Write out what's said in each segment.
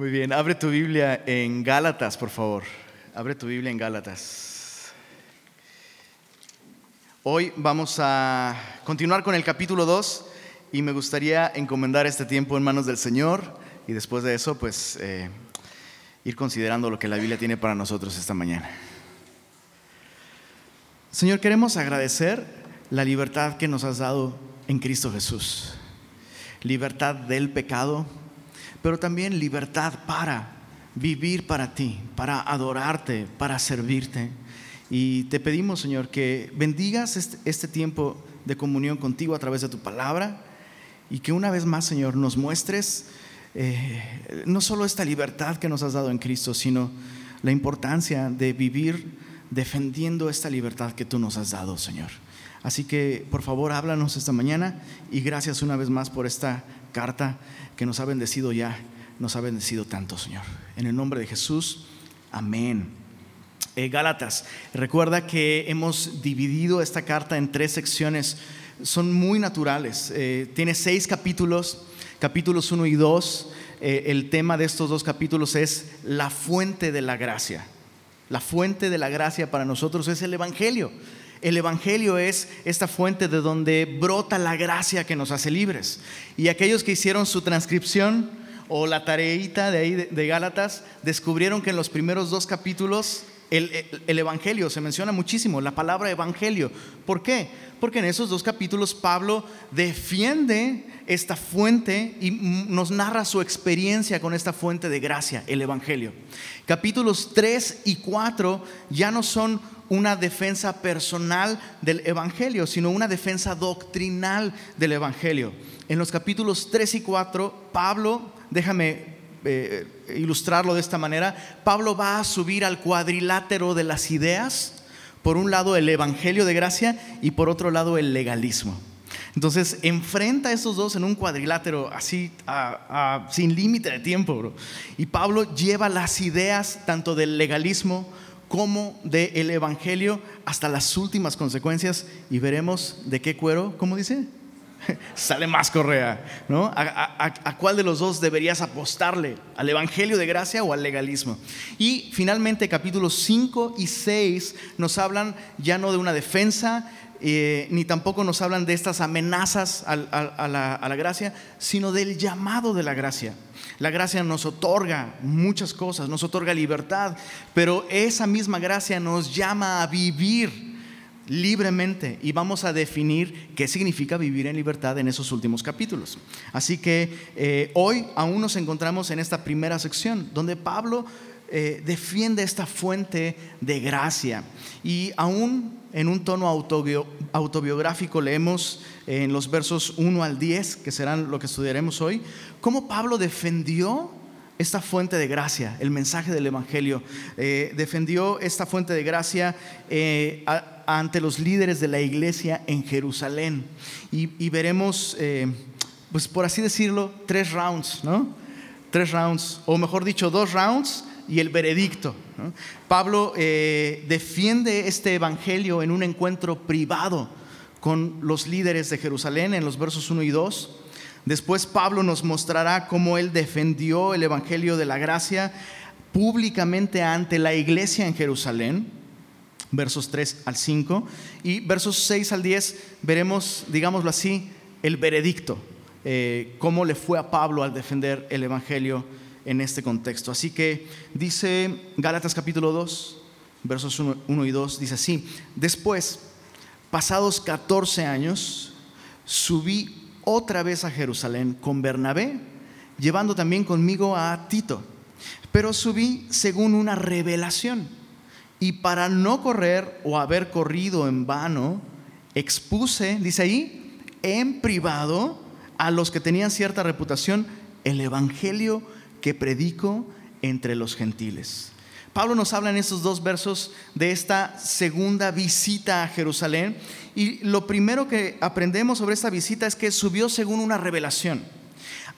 Muy bien, abre tu Biblia en Gálatas, por favor. Abre tu Biblia en Gálatas. Hoy vamos a continuar con el capítulo 2 y me gustaría encomendar este tiempo en manos del Señor y después de eso, pues, eh, ir considerando lo que la Biblia tiene para nosotros esta mañana. Señor, queremos agradecer la libertad que nos has dado en Cristo Jesús. Libertad del pecado, pero también libertad para vivir para ti, para adorarte, para servirte. Y te pedimos, Señor, que bendigas este, este, tiempo de comunión contigo a través de tu palabra y que una vez más, Señor, nos muestres eh, no solo esta libertad que nos has dado en Cristo, sino la importancia de vivir defendiendo esta libertad que tú nos has dado, Señor. Así que, por favor, háblanos esta mañana y gracias una vez más por esta carta que nos ha bendecido ya, nos ha bendecido tanto, Señor. En el nombre de Jesús, amén. Eh, Gálatas, recuerda que hemos dividido esta carta en tres secciones, son muy naturales, eh, tiene seis capítulos, capítulos 1 y 2. Eh, el tema de estos dos capítulos es la fuente de la gracia. La fuente de la gracia para nosotros es el Evangelio. El Evangelio es esta fuente de donde brota la gracia que nos hace libres. Y aquellos que hicieron su transcripción o la tareita de ahí de, Gálatas descubrieron que en los primeros dos capítulos el, Evangelio se menciona muchísimo, la palabra Evangelio. ¿Por qué? Porque en esos dos capítulos Pablo defiende esta fuente y nos narra su experiencia con esta fuente de gracia, el Evangelio. Capítulos 3 y 4 ya no son una defensa personal del Evangelio, sino una defensa doctrinal del Evangelio. En los capítulos 3 y 4, Pablo, déjame eh, ilustrarlo de esta manera, Pablo va a subir al cuadrilátero de las ideas, por un lado el Evangelio de gracia y por otro lado el legalismo. Entonces enfrenta a esos dos en un cuadrilátero así sin límite de tiempo, Y Pablo lleva las ideas tanto del legalismo como del Evangelio hasta las últimas consecuencias y veremos de qué cuero, ¿cómo dice? Sale más correa, ¿no? ¿A, cuál de los dos deberías apostarle? ¿Al Evangelio de gracia o al legalismo? Y finalmente capítulos 5 y 6 nos hablan ya no de una defensa, eh, ni tampoco nos hablan de estas amenazas a, la, gracia, sino del llamado de la gracia. La gracia nos otorga muchas cosas, nos otorga libertad, pero esa misma gracia nos llama a vivir libremente y vamos a definir qué significa vivir en libertad en esos últimos capítulos. Así que eh, hoy aún nos encontramos en esta primera sección donde Pablo eh, defiende esta fuente de gracia y aún en un tono autobiográfico leemos en los versos 1 al 10, que serán lo que estudiaremos hoy, cómo Pablo defendió esta fuente de gracia, el mensaje del Evangelio, eh, defendió esta fuente de gracia eh, ante los líderes de la iglesia en Jerusalén. Y, veremos, pues por así decirlo, tres rounds, ¿no? Tres rounds, o mejor dicho, dos rounds y el veredicto. Pablo eh, defiende este evangelio en un encuentro privado con los líderes de Jerusalén en los versos 1 y 2. Después Pablo nos mostrará cómo él defendió el evangelio de la gracia públicamente ante la iglesia en Jerusalén, versos 3 al 5, y versos 6 al 10 veremos, digámoslo así, el veredicto, eh, cómo le fue a Pablo al defender el evangelio en este contexto. Así que dice Gálatas capítulo 2, versos 1, y 2, dice así, después, pasados 14 años, subí otra vez a Jerusalén con Bernabé, llevando también conmigo a Tito, pero subí según una revelación. Y para no correr o haber corrido en vano, expuse, dice ahí, en privado a los que tenían cierta reputación el Evangelio que predico entre los gentiles. Pablo nos habla en estos dos versos de esta segunda visita a Jerusalén y lo primero que aprendemos sobre esta visita es que subió según una revelación.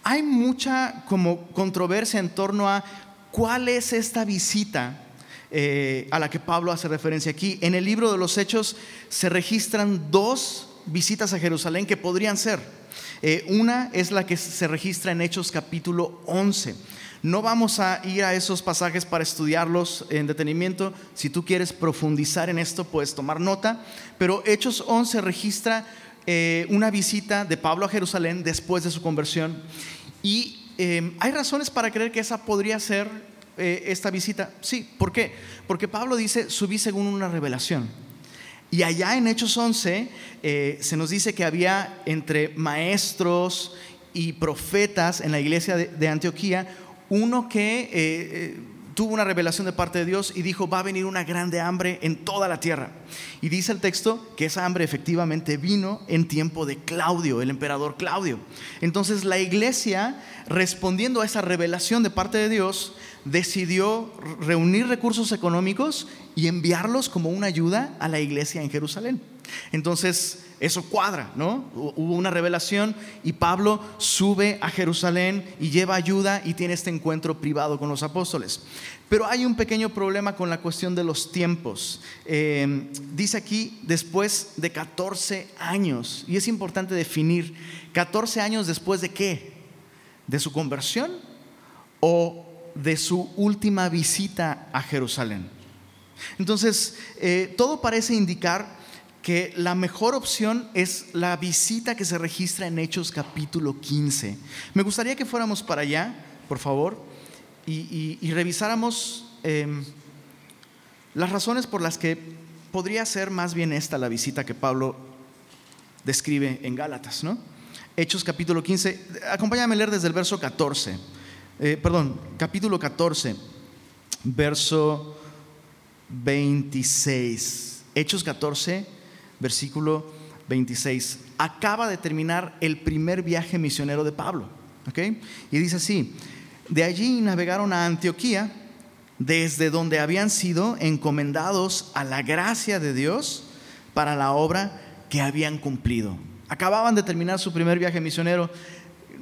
Hay mucha como controversia en torno a cuál es esta visita eh, a la que Pablo hace referencia aquí. En el libro de los Hechos se registran dos visitas a Jerusalén que podrían ser. Eh, una es la que se registra en Hechos capítulo 11. No vamos a ir a esos pasajes para estudiarlos en detenimiento. Si tú quieres profundizar en esto, puedes tomar nota. Pero Hechos 11 registra eh, una visita de Pablo a Jerusalén después de su conversión. Y eh, hay razones para creer que esa podría ser eh, esta visita. Sí, ¿por qué? Porque Pablo dice, subí según una revelación. Y allá en Hechos 11 se nos dice que había entre maestros y profetas en la iglesia de Antioquía uno que eh, eh, tuvo una revelación de parte de Dios y dijo, va a venir una grande hambre en toda la tierra. Y dice el texto que esa hambre efectivamente vino en tiempo de Claudio, el emperador Claudio. Entonces la iglesia, respondiendo a esa revelación de parte de Dios, decidió reunir recursos económicos y enviarlos como una ayuda a la iglesia en Jerusalén. Entonces, eso cuadra, ¿no? Hubo una revelación y Pablo sube a Jerusalén y lleva ayuda y tiene este encuentro privado con los apóstoles. Pero hay un pequeño problema con la cuestión de los tiempos. Eh, dice aquí, después de 14 años, y es importante definir, 14 años después de qué? ¿De su conversión o de su última visita a Jerusalén? Entonces, eh, todo parece indicar que la mejor opción es la visita que se registra en Hechos capítulo 15. Me gustaría que fuéramos para allá, por favor, y, revisáramos em, las razones por las que podría ser más bien esta la visita que Pablo describe en Gálatas, ¿no? Hechos capítulo 15, acompáñame a leer desde el verso 14, eh, perdón, capítulo 14, verso 26. Hechos 14, versículo 26. Acaba de terminar el primer viaje misionero de Pablo. Y dice así, de allí navegaron a Antioquía, desde donde habían sido encomendados a la gracia de Dios para la obra que habían cumplido. Acababan de terminar su primer viaje misionero.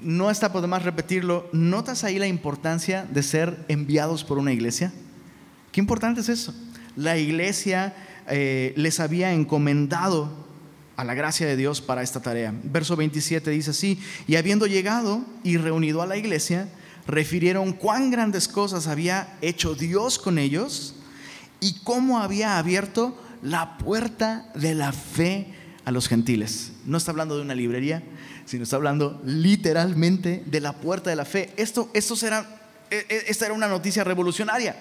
No está por demás repetirlo. ¿Notas ahí la importancia de ser enviados por una iglesia? Qué importante es eso. La iglesia eh, les había encomendado a la gracia de Dios para esta tarea. Verso 27 dice así, y habiendo llegado y reunido a la iglesia, refirieron cuán grandes cosas había hecho Dios con ellos y cómo había abierto la puerta de la fe a los gentiles. No está hablando de una librería, sino está hablando literalmente de la puerta de la fe. Esto, esto será, e, e, esta era una noticia revolucionaria.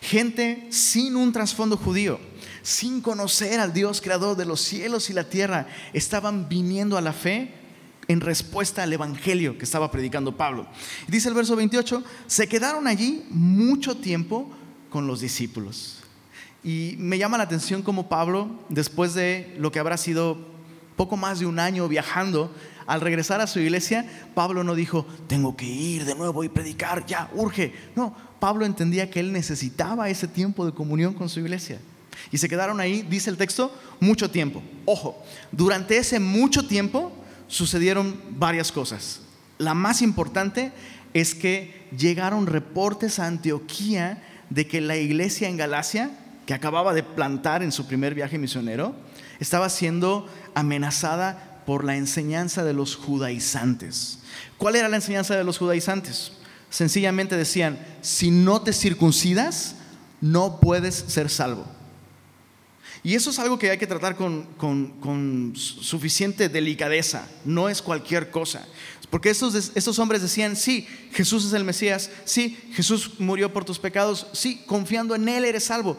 Gente sin un trasfondo judío sin conocer al Dios creador de los cielos y la tierra, estaban viniendo a la fe en respuesta al evangelio que estaba predicando Pablo. Dice el verso 28, se quedaron allí mucho tiempo con los discípulos. Y me llama la atención como Pablo, después de lo que habrá sido poco más de un año viajando, al regresar a su iglesia, Pablo no dijo, tengo que ir de nuevo y predicar, ya, urge. No, Pablo entendía que él necesitaba ese tiempo de comunión con su iglesia. Y se quedaron ahí, dice el texto, mucho tiempo. Ojo, durante ese mucho tiempo sucedieron varias cosas. La más importante es que llegaron reportes a Antioquía de que la iglesia en Galacia, que acababa de plantar en su primer viaje misionero, estaba siendo amenazada por la enseñanza de los judaizantes. ¿Cuál era la enseñanza de los judaizantes? Sencillamente decían, si no te circuncidas, no puedes ser salvo. Y eso es algo que hay que tratar con, suficiente delicadeza, no es cualquier cosa. Porque estos, estos hombres decían, sí, Jesús es el Mesías, sí, Jesús murió por tus pecados, sí, confiando en Él eres salvo,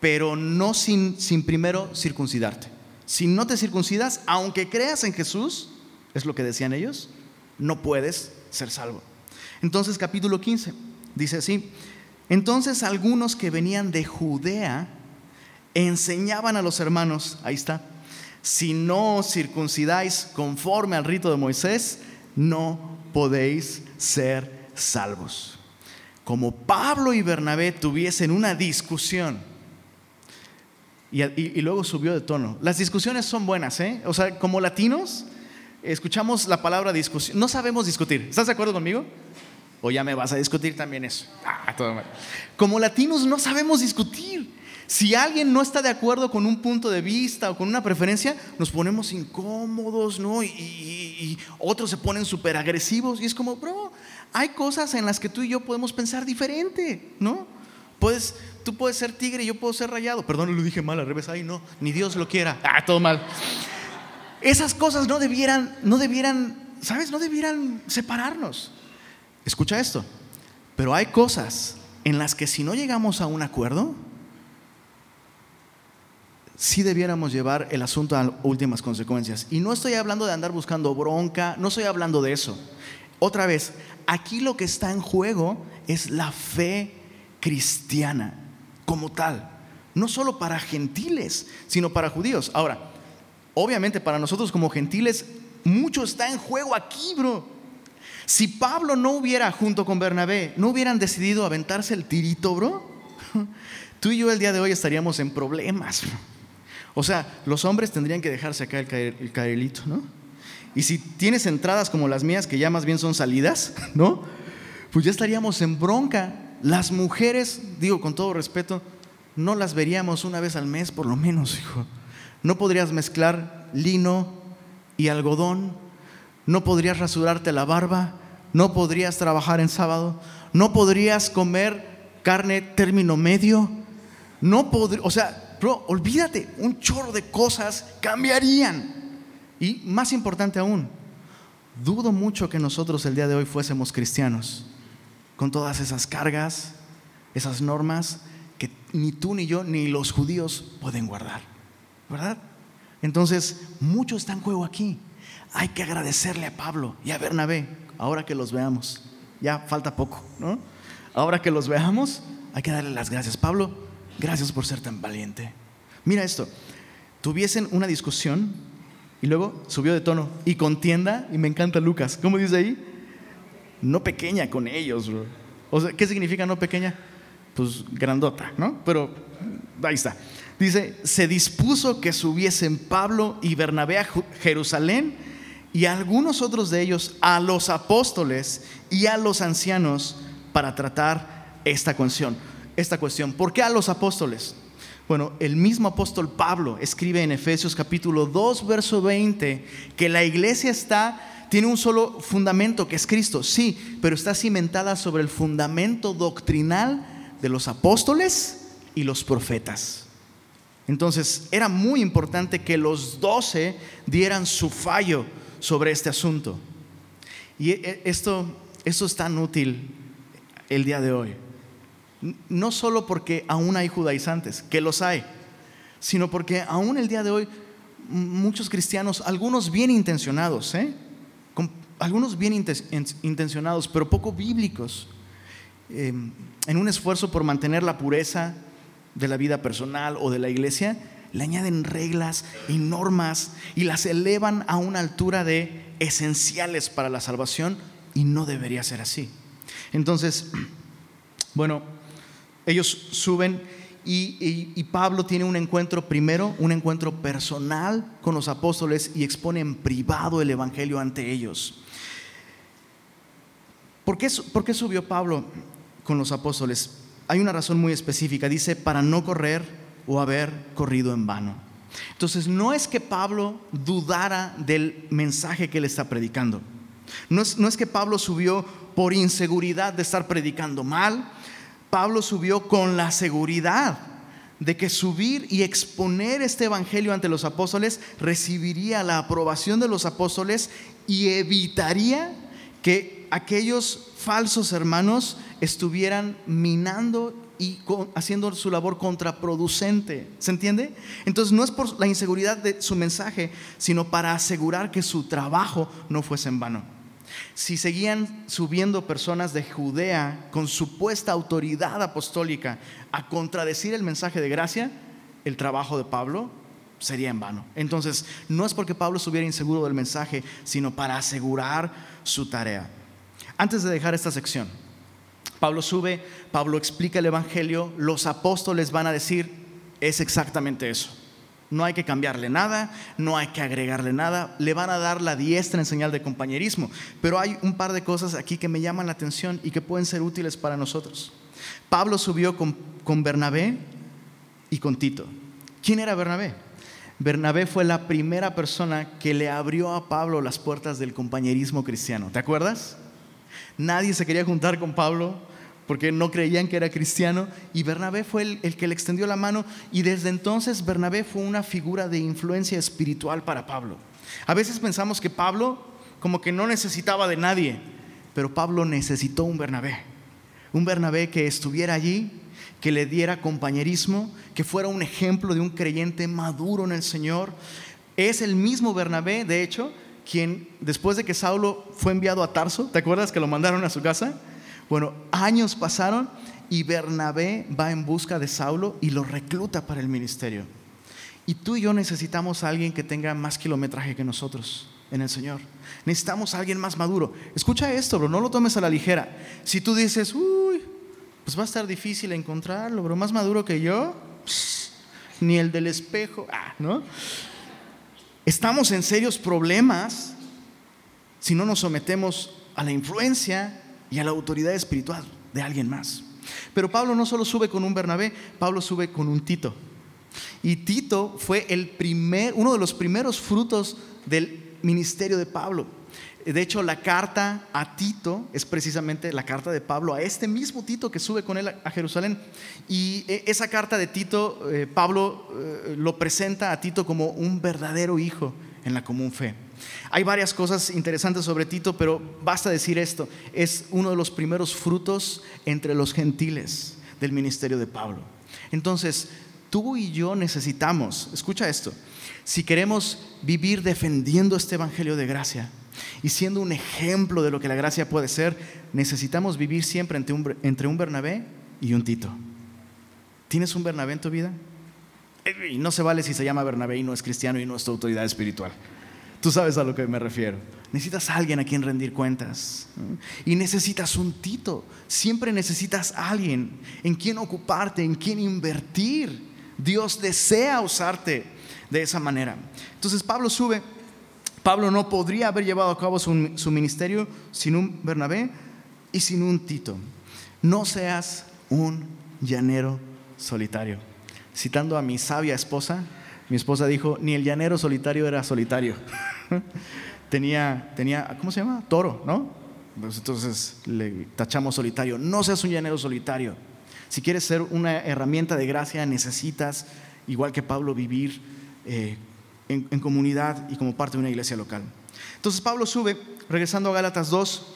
pero no sin, sin primero circuncidarte. Si no te circuncidas, aunque creas en Jesús, es lo que decían ellos, no puedes ser salvo. Entonces capítulo 15 dice así, entonces algunos que venían de Judea, enseñaban a los hermanos, ahí está, si no circuncidáis conforme al rito de Moisés, no podéis ser salvos. Como Pablo y Bernabé tuviesen una discusión, y, luego subió de tono. Las discusiones son buenas, ¿eh? O sea, como latinos, escuchamos la palabra discusión, no sabemos discutir. ¿Estás de acuerdo conmigo? O ya me vas a discutir también eso. Ah, como latinos no sabemos discutir. Si alguien no está de acuerdo con un punto de vista o con una preferencia, nos ponemos incómodos, ¿no? Y, otros se ponen súper agresivos y es como, bro, Hay cosas en las que tú y yo podemos pensar diferente, ¿no? Puedes, tú puedes ser tigre y yo puedo ser rayado. Perdón, lo dije mal al revés. Ay, no, ni Dios lo quiera. Ah, todo mal. Esas cosas no debieran, no debieran, ¿sabes? No debieran separarnos. Escucha esto. Pero hay cosas en las que si no llegamos a un acuerdo, sí debiéramos llevar el asunto a últimas consecuencias. Y no estoy hablando de andar buscando bronca, no estoy hablando de eso. Otra vez, aquí lo que está en juego es la fe cristiana como tal. No solo para gentiles, sino para judíos. Ahora, obviamente para nosotros como gentiles, mucho está en juego aquí, bro. Si Pablo no hubiera, junto con Bernabé, no hubieran decidido aventarse el tirito, bro, tú y yo el día de hoy estaríamos en problemas. O sea, los hombres tendrían que dejarse acá el, caerlito, ¿no? Y si tienes entradas como las mías, que ya más bien son salidas, ¿no? Pues ya estaríamos en bronca. Las mujeres, digo con todo respeto, no las veríamos una vez al mes por lo menos, hijo. No podrías mezclar lino y algodón, no podrías rasurarte la barba, no podrías trabajar en sábado, no podrías comer carne término medio, no podrías, o sea, olvídate, un chorro de cosas cambiarían. Y más importante aún, dudo mucho que nosotros el día de hoy fuésemos cristianos, con todas esas cargas, esas normas que ni tú ni yo ni los judíos pueden guardar, ¿verdad? Entonces, mucho está en juego aquí. Hay que agradecerle a Pablo y a Bernabé, ahora que los veamos. Ya falta poco, ¿no? Ahora que los veamos, hay que darle las gracias. Pablo, gracias por ser tan valiente. Mira esto, tuviesen una discusión y luego subió de tono y contienda, y me encanta Lucas, ¿cómo dice ahí? No pequeña con ellos, O ¿qué significa no pequeña? Pues grandota, ¿no? Pero ahí está. Dice, se dispuso que subiesen Pablo y Bernabé a Jerusalén y algunos otros de ellos a los apóstoles y a los ancianos para tratar esta cuestión esta cuestión. ¿Por qué a los apóstoles? Bueno, el mismo apóstol Pablo escribe en Efesios capítulo 2, verso 20, que la iglesia está, tiene un solo fundamento, que es Cristo, sí, pero está cimentada sobre el fundamento doctrinal de los apóstoles y los profetas. Entonces, era muy importante que los doce dieran su fallo sobre este asunto. Y e, esto, esto es tan útil el día de hoy no solo porque aún hay judaizantes, que los hay, sino porque aún el día de hoy muchos cristianos, algunos bien intencionados, ¿eh? Algunos bien intencionados, pero poco bíblicos, em, en un esfuerzo por mantener la pureza de la vida personal o de la iglesia, le añaden reglas y normas y las elevan a una altura de esenciales para la salvación y no debería ser así. Entonces, bueno, ellos suben y, Pablo tiene un encuentro primero, un encuentro personal con los apóstoles y expone en privado el Evangelio ante ellos. ¿Por qué, ¿Por qué subió Pablo con los apóstoles? Hay una razón muy específica. Dice, para no correr o haber corrido en vano. Entonces, no es que Pablo dudara del mensaje que él está predicando. No es que Pablo subió por inseguridad de estar predicando mal Pablo subió con la seguridad de que subir y exponer este evangelio ante los apóstoles recibiría la aprobación de los apóstoles y evitaría que aquellos falsos hermanos estuvieran minando y haciendo su labor contraproducente. ¿Se entiende? Entonces no es por la inseguridad de su mensaje, sino para asegurar que su trabajo no fuese en vano. Si seguían subiendo personas de Judea con supuesta autoridad apostólica a contradecir el mensaje de gracia, el trabajo de Pablo sería en vano. Entonces, no es porque Pablo estuviera inseguro del mensaje, sino para asegurar su tarea. Antes de dejar esta sección, Pablo sube, Pablo explica el Evangelio, los apóstoles van a decir, es exactamente eso. No hay que cambiarle nada, no hay que agregarle nada, le van a dar la diestra en señal de compañerismo. Pero hay un par de cosas aquí que me llaman la atención y que pueden ser útiles para nosotros. Pablo subió con, con Bernabé y con Tito. ¿Quién era Bernabé? Bernabé fue la primera persona que le abrió a Pablo las puertas del compañerismo cristiano. ¿Te acuerdas? Nadie se quería juntar con Pablo porque no creían que era cristiano y Bernabé fue el, el, que le extendió la mano y desde entonces Bernabé fue una figura de influencia espiritual para Pablo. A veces pensamos que Pablo como que no necesitaba de nadie, pero Pablo necesitó un Bernabé, un Bernabé que estuviera allí, que le diera compañerismo, que fuera un ejemplo de un creyente maduro en el Señor. Es el mismo Bernabé, de hecho, quien después de que Saulo fue enviado a Tarso, ¿te acuerdas que lo mandaron a su casa? Bueno, años pasaron y Bernabé va en busca de Saulo y lo recluta para el ministerio. Y tú y yo necesitamos a alguien que tenga más kilometraje que nosotros en el Señor. Necesitamos a alguien más maduro. Escucha esto, bro, no lo tomes a la ligera. Si tú dices, uy, pues va a estar difícil encontrarlo, bro, más maduro que yo, ni el del espejo, ah, ¿no? Estamos en serios problemas si no nos sometemos a la influencia y a la autoridad espiritual de alguien más. Pero Pablo no solo sube con un Bernabé, Pablo sube con un Tito. Y Tito fue el primer, uno de los primeros frutos del ministerio de Pablo. De hecho, la carta a Tito es precisamente la carta de Pablo a este mismo Tito que sube con él a Jerusalén. Y e, esa carta de Tito, eh, Pablo eh, lo presenta a Tito como un verdadero hijo en la común fe. Hay varias cosas interesantes sobre Tito, pero basta decir esto, es uno de los primeros frutos entre los gentiles del ministerio de Pablo. Entonces, tú y yo necesitamos, escucha esto, si queremos vivir defendiendo este Evangelio de gracia, y siendo un ejemplo de lo que la gracia puede ser, necesitamos vivir siempre entre un, entre un Bernabé y un Tito. ¿Tienes un Bernabé en tu vida? Y no se vale si se llama Bernabé y no es cristiano y no es tu autoridad espiritual. Tú sabes a lo que me refiero. Necesitas a alguien a quien rendir cuentas. Y necesitas un Tito. Siempre necesitas a alguien en quien ocuparte, en quien invertir. Dios desea usarte de esa manera. Entonces Pablo sube Pablo no podría haber llevado a cabo su, ministerio sin un Bernabé y sin un Tito. No seas un llanero solitario. Citando a mi sabia esposa, mi esposa dijo, ni el llanero solitario era solitario. tenía, tenía, ¿cómo se llama? Toro, ¿no? Pues entonces le tachamos solitario. No seas un llanero solitario. Si quieres ser una herramienta de gracia, necesitas, igual que Pablo, vivir eh, en, comunidad y como parte de una iglesia local. Entonces Pablo sube, regresando a Gálatas 2,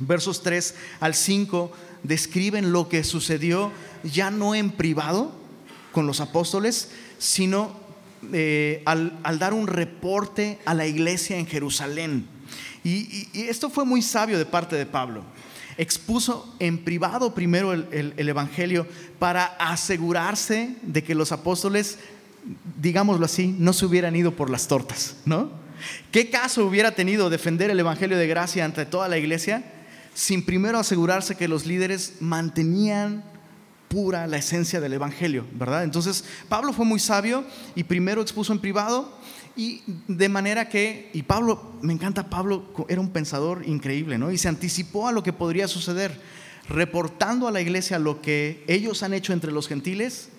versos 3 al 5, describen lo que sucedió ya no en privado con los apóstoles, sino eh, al, dar un reporte a la iglesia en Jerusalén. Y, esto fue muy sabio de parte de Pablo. Expuso en privado primero el Evangelio para asegurarse de que los apóstoles digámoslo así, no se hubieran ido por las tortas, ¿no? ¿Qué caso hubiera tenido defender el Evangelio de gracia ante toda la iglesia sin primero asegurarse que los líderes mantenían pura la esencia del Evangelio, ¿verdad? Entonces, Pablo fue muy sabio y primero expuso en privado y de manera que, y Pablo, me encanta, Pablo era un pensador increíble, ¿no? Y se anticipó a lo que podría suceder, reportando a la iglesia lo que ellos han hecho entre los gentiles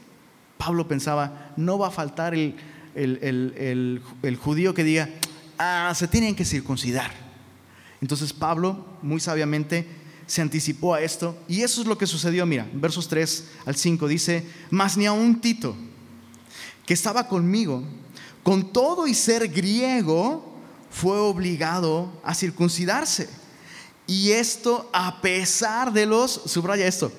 Pablo pensaba, no va a faltar el, judío que diga, ah, se tienen que circuncidar. Entonces Pablo, muy sabiamente, se anticipó a esto y eso es lo que sucedió. Mira, versos 3 al 5 dice, mas ni a un Tito, que estaba conmigo, con todo y ser griego, fue obligado a circuncidarse. Y esto a pesar de los, subraya esto,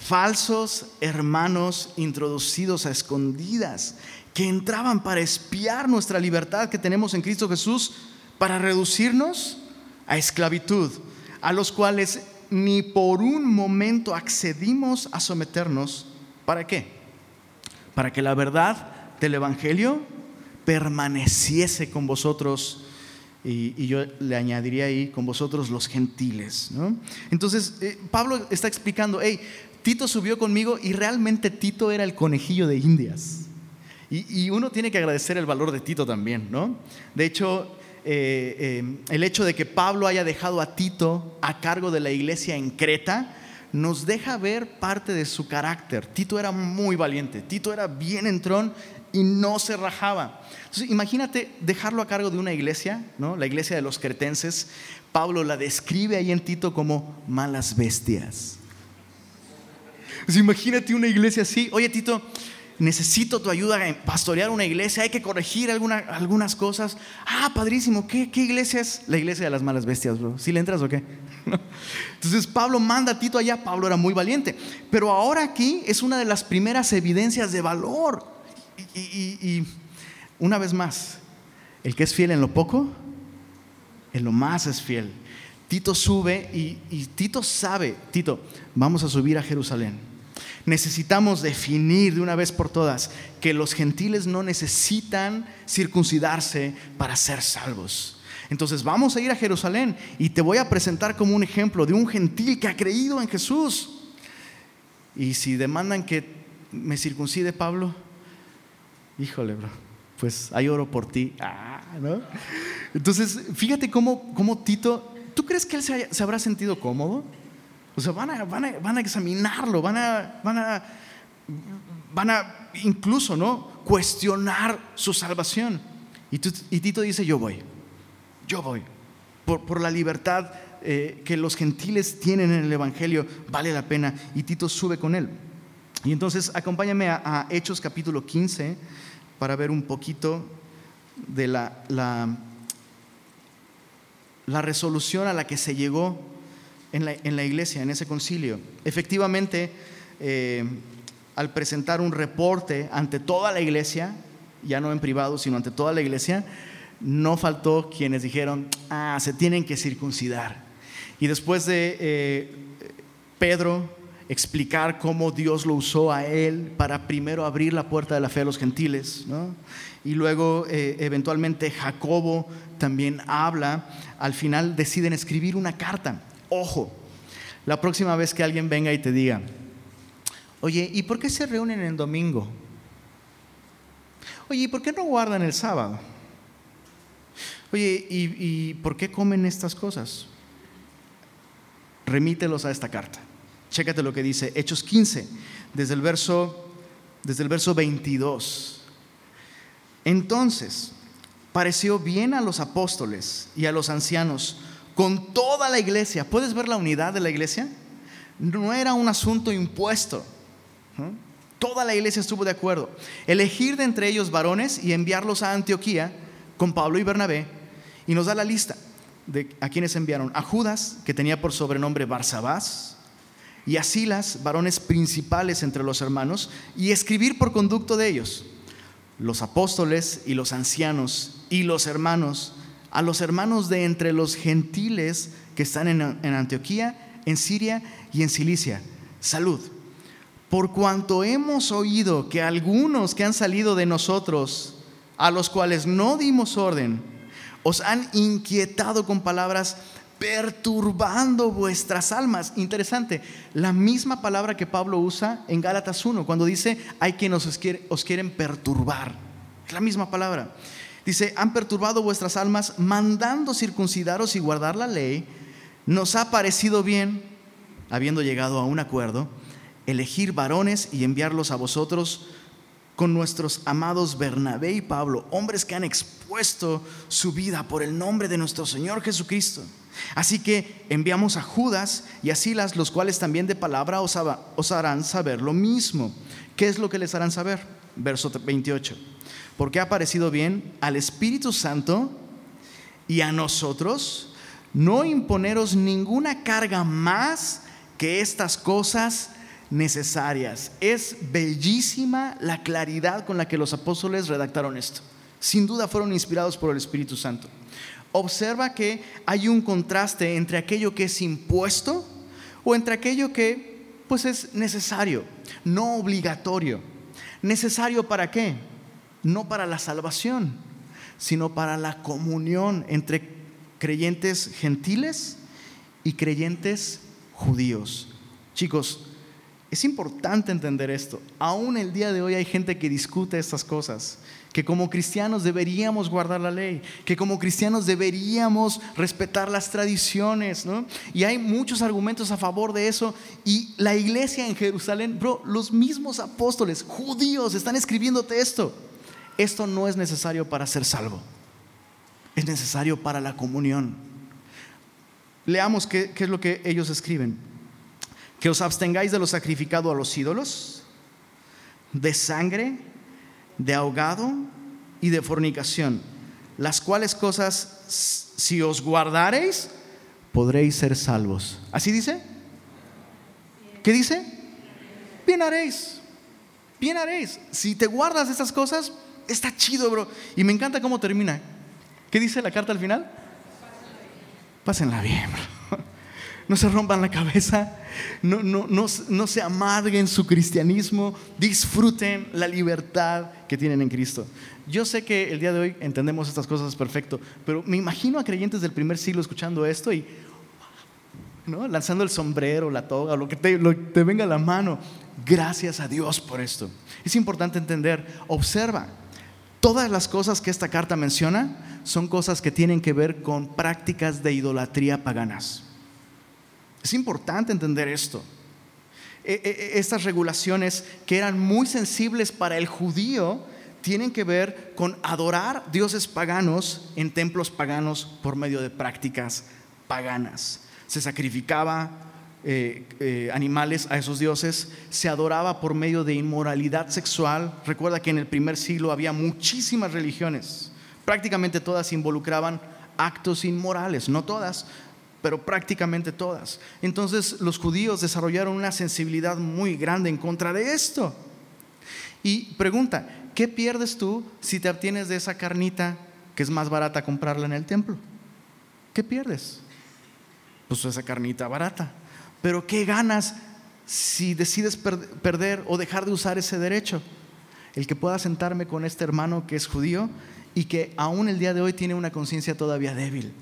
falsos hermanos introducidos a escondidas que entraban para espiar nuestra libertad que tenemos en Cristo Jesús para reducirnos a esclavitud, a los cuales ni por un momento accedimos a someternos. ¿Para qué? Para que la verdad del Evangelio permaneciese con vosotros. Y, yo le añadiría ahí, con vosotros los gentiles. Entonces, eh, Pablo está explicando, hey, Tito subió conmigo y realmente Tito era el conejillo de Indias. Y, uno tiene que agradecer el valor de Tito también, ¿no? De hecho, eh, eh, el hecho de que Pablo haya dejado a Tito a cargo de la iglesia en Creta nos deja ver parte de su carácter. Tito era muy valiente, Tito era bien entrón y no se rajaba. Entonces, imagínate dejarlo a cargo de una iglesia, ¿no? la iglesia de los cretenses. Pablo la describe ahí en Tito como malas bestias. Imagínate una iglesia así. Oye, Tito, necesito tu ayuda en pastorear una iglesia, hay que corregir algunas cosas. Ah, padrísimo, ¿Qué, iglesia es? La iglesia de las malas bestias, bro. ¿Sí le entras o qué? Entonces Pablo manda a Tito allá, Pablo era muy valiente, pero ahora aquí es una de las primeras evidencias de valor. Y, una vez más, el que es fiel en lo poco, en lo más es fiel. Tito sube y Tito sabe, Tito, vamos a subir a Jerusalén necesitamos definir de una vez por todas que los gentiles no necesitan circuncidarse para ser salvos. Entonces vamos a ir a Jerusalén y te voy a presentar como un ejemplo de un gentil que ha creído en Jesús. Y si demandan que me circuncide Pablo, híjole, bro, pues hay oro por ti. Ah, Entonces, fíjate cómo, cómo, Tito, ¿tú crees que él se habrá sentido cómodo? O sea, van a, van a, examinarlo, van a, van a, van a incluso ¿no? cuestionar su salvación. Y, Tito dice, yo voy, yo voy. Por, la libertad eh, que los gentiles tienen en el Evangelio, vale la pena. Y Tito sube con él. Y entonces acompáñame a, Hechos capítulo 15 para ver un poquito de la, la resolución a la que se llegó en la, iglesia, en ese concilio. Efectivamente, eh, al presentar un reporte ante toda la iglesia, ya no en privado, sino ante toda la iglesia, no faltó quienes dijeron, ah, se tienen que circuncidar. Y después de eh, Pedro explicar cómo Dios lo usó a él para primero abrir la puerta de la fe a los gentiles, y luego eh, eventualmente Jacobo también habla, al final deciden escribir una carta Ojo, la próxima vez que alguien venga y te diga, oye, ¿y por qué se reúnen el domingo? Oye, ¿y por qué no guardan el sábado? Oye, ¿y, por qué comen estas cosas? Remítelos a esta carta. Chécate lo que dice Hechos 15, desde el verso, desde el verso 22. Entonces, pareció bien a los apóstoles y a los ancianos con toda la iglesia. ¿Puedes ver la unidad de la iglesia? No era un asunto impuesto. Toda la iglesia estuvo de acuerdo. Elegir de entre ellos varones y enviarlos a Antioquía con Pablo y Bernabé. Y nos da la lista de a quienes enviaron. A Judas, que tenía por sobrenombre Barsabás, y a Silas, varones principales entre los hermanos, y escribir por conducto de ellos. Los apóstoles y los ancianos y los hermanos a los hermanos de entre los gentiles que están en, Antioquía, en Siria y en Cilicia. Salud. Por cuanto hemos oído que algunos que han salido de nosotros, a los cuales no dimos orden, os han inquietado con palabras perturbando vuestras almas. Interesante, la misma palabra que Pablo usa en Gálatas 1, cuando dice, hay quienes os, os quieren perturbar. Es la misma palabra. Dice, han perturbado vuestras almas mandando circuncidaros y guardar la ley. Nos ha parecido bien, habiendo llegado a un acuerdo, elegir varones y enviarlos a vosotros con nuestros amados Bernabé y Pablo, hombres que han expuesto su vida por el nombre de nuestro Señor Jesucristo. Así que enviamos a Judas y a Silas, los cuales también de palabra os, harán saber lo mismo. ¿Qué es lo que les harán saber? Verso 28 porque ha parecido bien al Espíritu Santo y a nosotros no imponeros ninguna carga más que estas cosas necesarias. Es bellísima la claridad con la que los apóstoles redactaron esto. Sin duda fueron inspirados por el Espíritu Santo. Observa que hay un contraste entre aquello que es impuesto o entre aquello que pues es necesario, no obligatorio. ¿Necesario para qué? No para la salvación, sino para la comunión entre creyentes gentiles y creyentes judíos. Chicos, Es importante entender esto. Aún el día de hoy hay gente que discute estas cosas, que como cristianos deberíamos guardar la ley, que como cristianos deberíamos respetar las tradiciones, ¿no? Y hay muchos argumentos a favor de eso. Y la iglesia en Jerusalén, bro, los mismos apóstoles judíos están escribiéndote esto. Esto no es necesario para ser salvo, es necesario para la comunión. Leamos qué, es lo que ellos escriben que os abstengáis de lo sacrificado a los ídolos, de sangre, de ahogado y de fornicación, las cuales cosas, si os guardareis, podréis ser salvos. ¿Así dice? ¿Qué dice? Bien haréis. Bien haréis. Si te guardas estas cosas, está chido, bro. Y me encanta cómo termina. ¿Qué dice la carta al final? Pásenla bien, bro no se rompan la cabeza, no, no, no, no se amarguen su cristianismo, disfruten la libertad que tienen en Cristo. Yo sé que el día de hoy entendemos estas cosas perfecto, pero me imagino a creyentes del primer siglo escuchando esto y ¿no? lanzando el sombrero, la toga, lo que, te, lo que te venga a la mano. Gracias a Dios por esto. Es importante entender, observa, todas las cosas que esta carta menciona son cosas que tienen que ver con prácticas de idolatría paganas. Es importante entender esto. E, e, e, estas regulaciones que eran muy sensibles para el judío tienen que ver con adorar dioses paganos en templos paganos por medio de prácticas paganas. Se sacrificaba eh, eh, animales a esos dioses, se adoraba por medio de inmoralidad sexual. Recuerda que en el primer siglo había muchísimas religiones, prácticamente todas involucraban actos inmorales, no todas, pero prácticamente todas. Entonces los judíos desarrollaron una sensibilidad muy grande en contra de esto. Y pregunta, ¿qué pierdes tú si te obtienes de esa carnita que es más barata comprarla en el templo? ¿Qué pierdes? Pues esa carnita barata. Pero ¿qué ganas si decides perder o dejar de usar ese derecho? El que pueda sentarme con este hermano que es judío y que aún el día de hoy tiene una conciencia todavía débil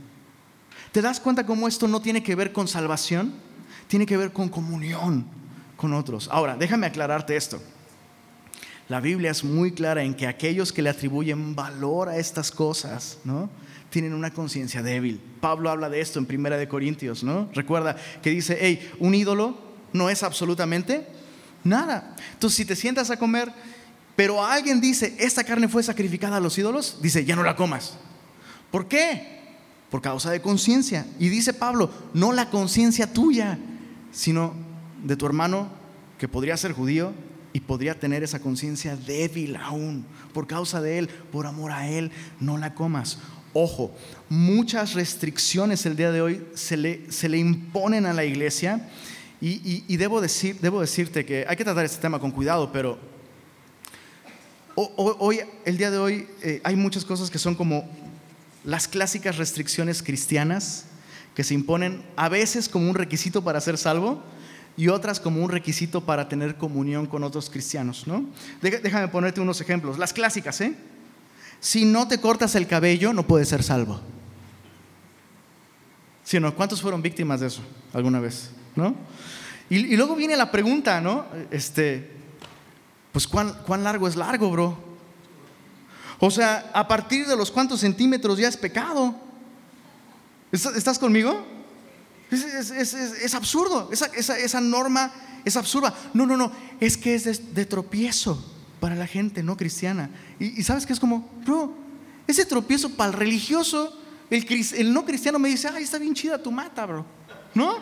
¿Te das cuenta cómo esto no tiene que ver con salvación? Tiene que ver con comunión con otros. Ahora, déjame aclararte esto. La Biblia es muy clara en que aquellos que le atribuyen valor a estas cosas, ¿no? Tienen una conciencia débil. Pablo habla de esto en Primera de Corintios, ¿no? Recuerda que dice, hey, un ídolo no es absolutamente nada. Entonces, si te sientas a comer, pero alguien dice, esta carne fue sacrificada a los ídolos, dice, ya no la comas. ¿Por qué? por causa de conciencia. Y dice Pablo, no la conciencia tuya, sino de tu hermano que podría ser judío y podría tener esa conciencia débil aún. Por causa de él, por amor a él, no la comas. Ojo, muchas restricciones el día de hoy se le, se le imponen a la iglesia y, debo, decir, debo decirte que hay que tratar este tema con cuidado, pero hoy, el día de hoy eh, hay muchas cosas que son como las clásicas restricciones cristianas que se imponen a veces como un requisito para ser salvo y otras como un requisito para tener comunión con otros cristianos, ¿no? Déjame ponerte unos ejemplos. Las clásicas, ¿eh? Si no te cortas el cabello, no puedes ser salvo. ¿Sí no? ¿Cuántos fueron víctimas de eso alguna vez? ¿No? Y, luego viene la pregunta, ¿no? Este, pues ¿cuán, ¿cuán largo es largo, bro? O sea, a partir de los cuantos centímetros ya es pecado. ¿Estás conmigo? Es, absurdo. Esa, norma es absurda. No, no, no. Es que es de, tropiezo para la gente no cristiana. Y, sabes que es como, bro, ese tropiezo para el religioso, el, no cristiano me dice, ay, está bien chida tu mata, bro. ¿No?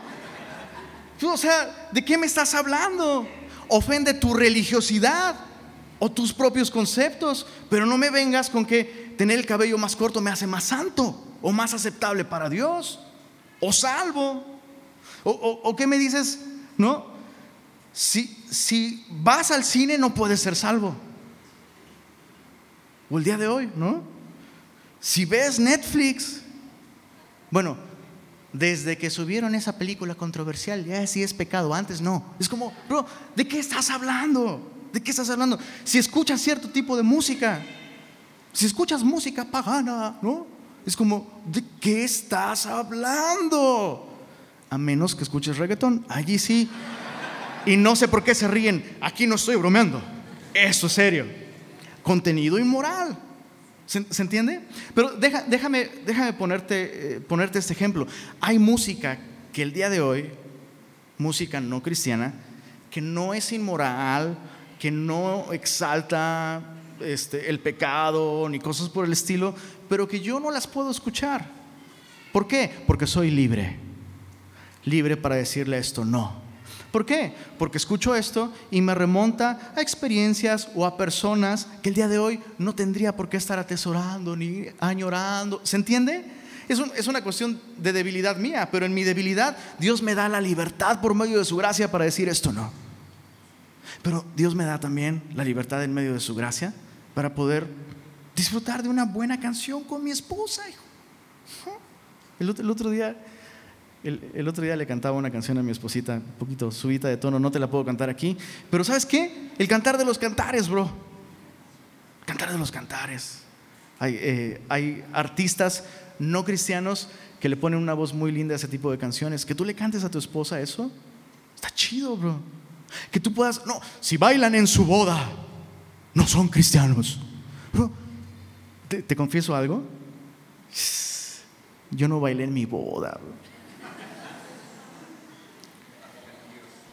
O sea, ¿de qué me estás hablando? Ofende tu religiosidad o tus propios conceptos, pero no me vengas con que tener el cabello más corto me hace más santo o más aceptable para Dios o salvo. O, qué me dices, no, si, si vas al cine no puedes ser salvo. O el día de hoy, ¿no? Si ves Netflix, bueno, desde que subieron esa película controversial, ya sí es pecado, antes no. Es como, bro, ¿de qué estás hablando? ¿De qué estás hablando? Si escuchas cierto tipo de música, si escuchas música pagana, ¿no? Es como, ¿de qué estás hablando? A menos que escuches reggaetón, allí sí. Y no sé por qué se ríen. Aquí no estoy bromeando. Eso es serio. Contenido inmoral. ¿Se, entiende? Pero déjame, déjame ponerte, eh, ponerte este ejemplo. Hay música que el día de hoy, música no cristiana, que no es inmoral, que no exalta este, el pecado ni cosas por el estilo, pero que yo no las puedo escuchar. ¿Por qué? Porque soy libre. Libre para decirle esto no. ¿Por qué? Porque escucho esto y me remonta a experiencias o a personas que el día de hoy no tendría por qué estar atesorando ni añorando. ¿Se entiende? Es, es, una cuestión de debilidad mía, pero en mi debilidad Dios me da la libertad por medio de su gracia para decir esto no. Pero Dios me da también la libertad en medio de su gracia para poder disfrutar de una buena canción con mi esposa. El otro, el otro día el, otro día le cantaba una canción a mi esposita, un poquito subida de tono, no te la puedo cantar aquí. Pero ¿sabes qué? El cantar de los cantares, bro. Cantar de los cantares. Hay, eh, hay artistas no cristianos que le ponen una voz muy linda a ese tipo de canciones. Que tú le cantes a tu esposa eso, está chido, bro. Que tú puedas, no, si bailan en su boda, no son cristianos. Te, te confieso algo. Yo no bailé en mi boda, bro.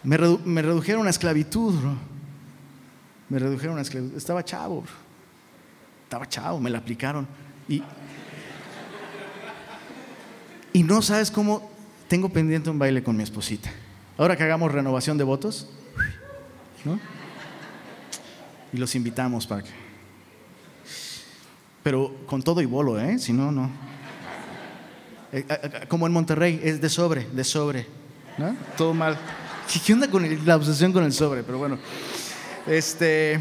Me, redujeron a esclavitud, bro. Me redujeron a esclavitud. Estaba chavo, bro. Estaba chavo, me la aplicaron. Y, y no sabes cómo tengo pendiente un baile con mi esposita. Ahora que hagamos renovación de votos, ¿no? Y los invitamos para que. Pero con todo y bolo, ¿eh? Si no, no. Eh, eh, eh, como en Monterrey, es de sobre, de sobre. ¿no? Todo mal. ¿Qué onda con la obsesión con el sobre? Pero bueno, este.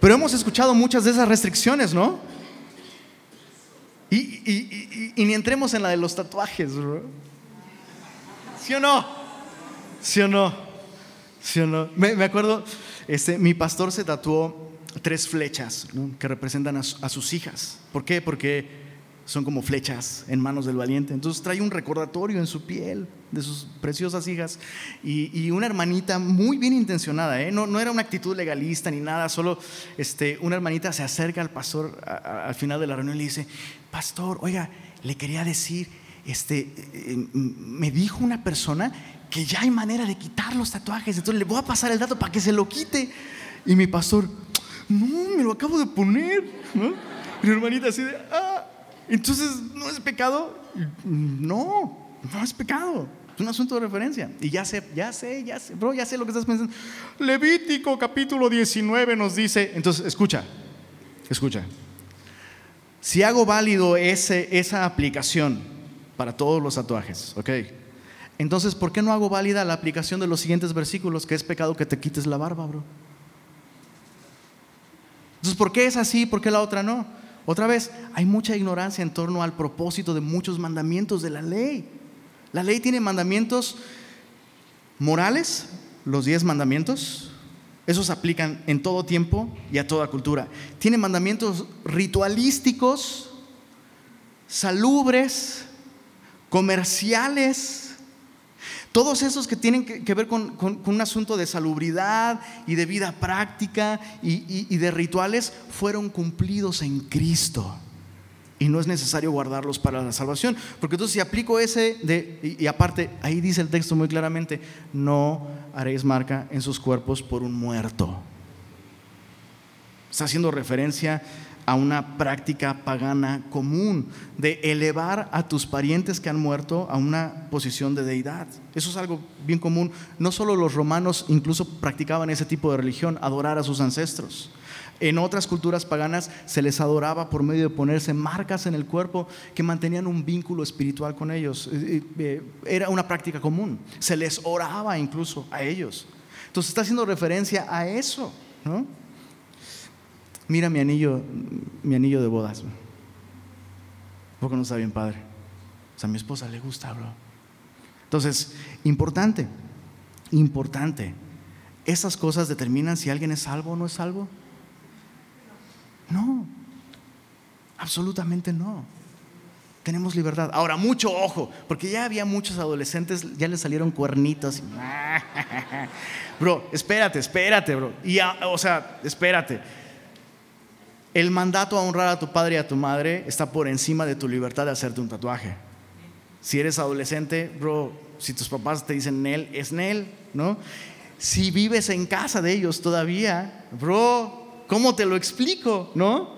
Pero hemos escuchado muchas de esas restricciones, ¿no? Y, ni entremos en la de los tatuajes, bro. ¿Sí o no? ¿Sí o no? ¿Sí o no? Me, acuerdo, este, mi pastor se tatuó tres flechas que representan a, a sus hijas. ¿Por qué? Porque son como flechas en manos del valiente. Entonces trae un recordatorio en su piel de sus preciosas hijas y, una hermanita muy bien intencionada, ¿eh? no, no, era una actitud legalista ni nada, solo este, una hermanita se acerca al pastor al final de la reunión y le dice, pastor, oiga, le quería decir, este, eh, me dijo una persona que ya hay manera de quitar los tatuajes, entonces le voy a pasar el dato para que se lo quite. Y mi pastor, no, me lo acabo de poner. ¿no? Mi hermanita así de, ah, entonces, ¿no es pecado? No, no es pecado. Es un asunto de referencia. Y ya sé, ya sé, ya sé, bro, ya sé lo que estás pensando. Levítico capítulo 19 nos dice, entonces, escucha, escucha. Si hago válido ese, esa aplicación para todos los tatuajes, ¿ok? Entonces, ¿por qué no hago válida la aplicación de los siguientes versículos, que es pecado que te quites la barba, bro? Entonces, ¿por qué es así? ¿Por qué la otra no? Otra vez, hay mucha ignorancia en torno al propósito de muchos mandamientos de la ley. La ley tiene mandamientos morales, los diez mandamientos. Esos aplican en todo tiempo y a toda cultura. Tiene mandamientos ritualísticos, salubres, comerciales, todos esos que tienen que, ver con, un asunto de salubridad y de vida práctica y, de rituales fueron cumplidos en Cristo. Y no es necesario guardarlos para la salvación. Porque entonces si aplico ese de, y aparte, ahí dice el texto muy claramente, no haréis marca en sus cuerpos por un muerto. Está haciendo referencia a una práctica pagana común de elevar a tus parientes que han muerto a una posición de deidad. Eso es algo bien común. No solo los romanos incluso practicaban ese tipo de religión, adorar a sus ancestros. En otras culturas paganas se les adoraba por medio de ponerse marcas en el cuerpo que mantenían un vínculo espiritual con ellos. Eh, eh, era una práctica común. Se les oraba incluso a ellos. Entonces está haciendo referencia a eso, ¿no? Mira mi anillo, mi anillo de bodas. Porque no está bien padre. O sea, a mi esposa le gusta, bro. Entonces, importante, importante. ¿Esas cosas determinan si alguien es salvo o no es salvo? No, absolutamente no. tenemos libertad. Ahora, mucho ojo, porque ya había muchos adolescentes, ya les salieron cuernitos. bro, espérate, espérate, bro. O sea, espérate. El mandato a honrar a tu padre y a tu madre está por encima de tu libertad de hacerte un tatuaje. Si eres adolescente, bro, si tus papás te dicen Nel, es Nel, ¿no? Si vives en casa de ellos todavía, bro, ¿cómo te lo explico, no?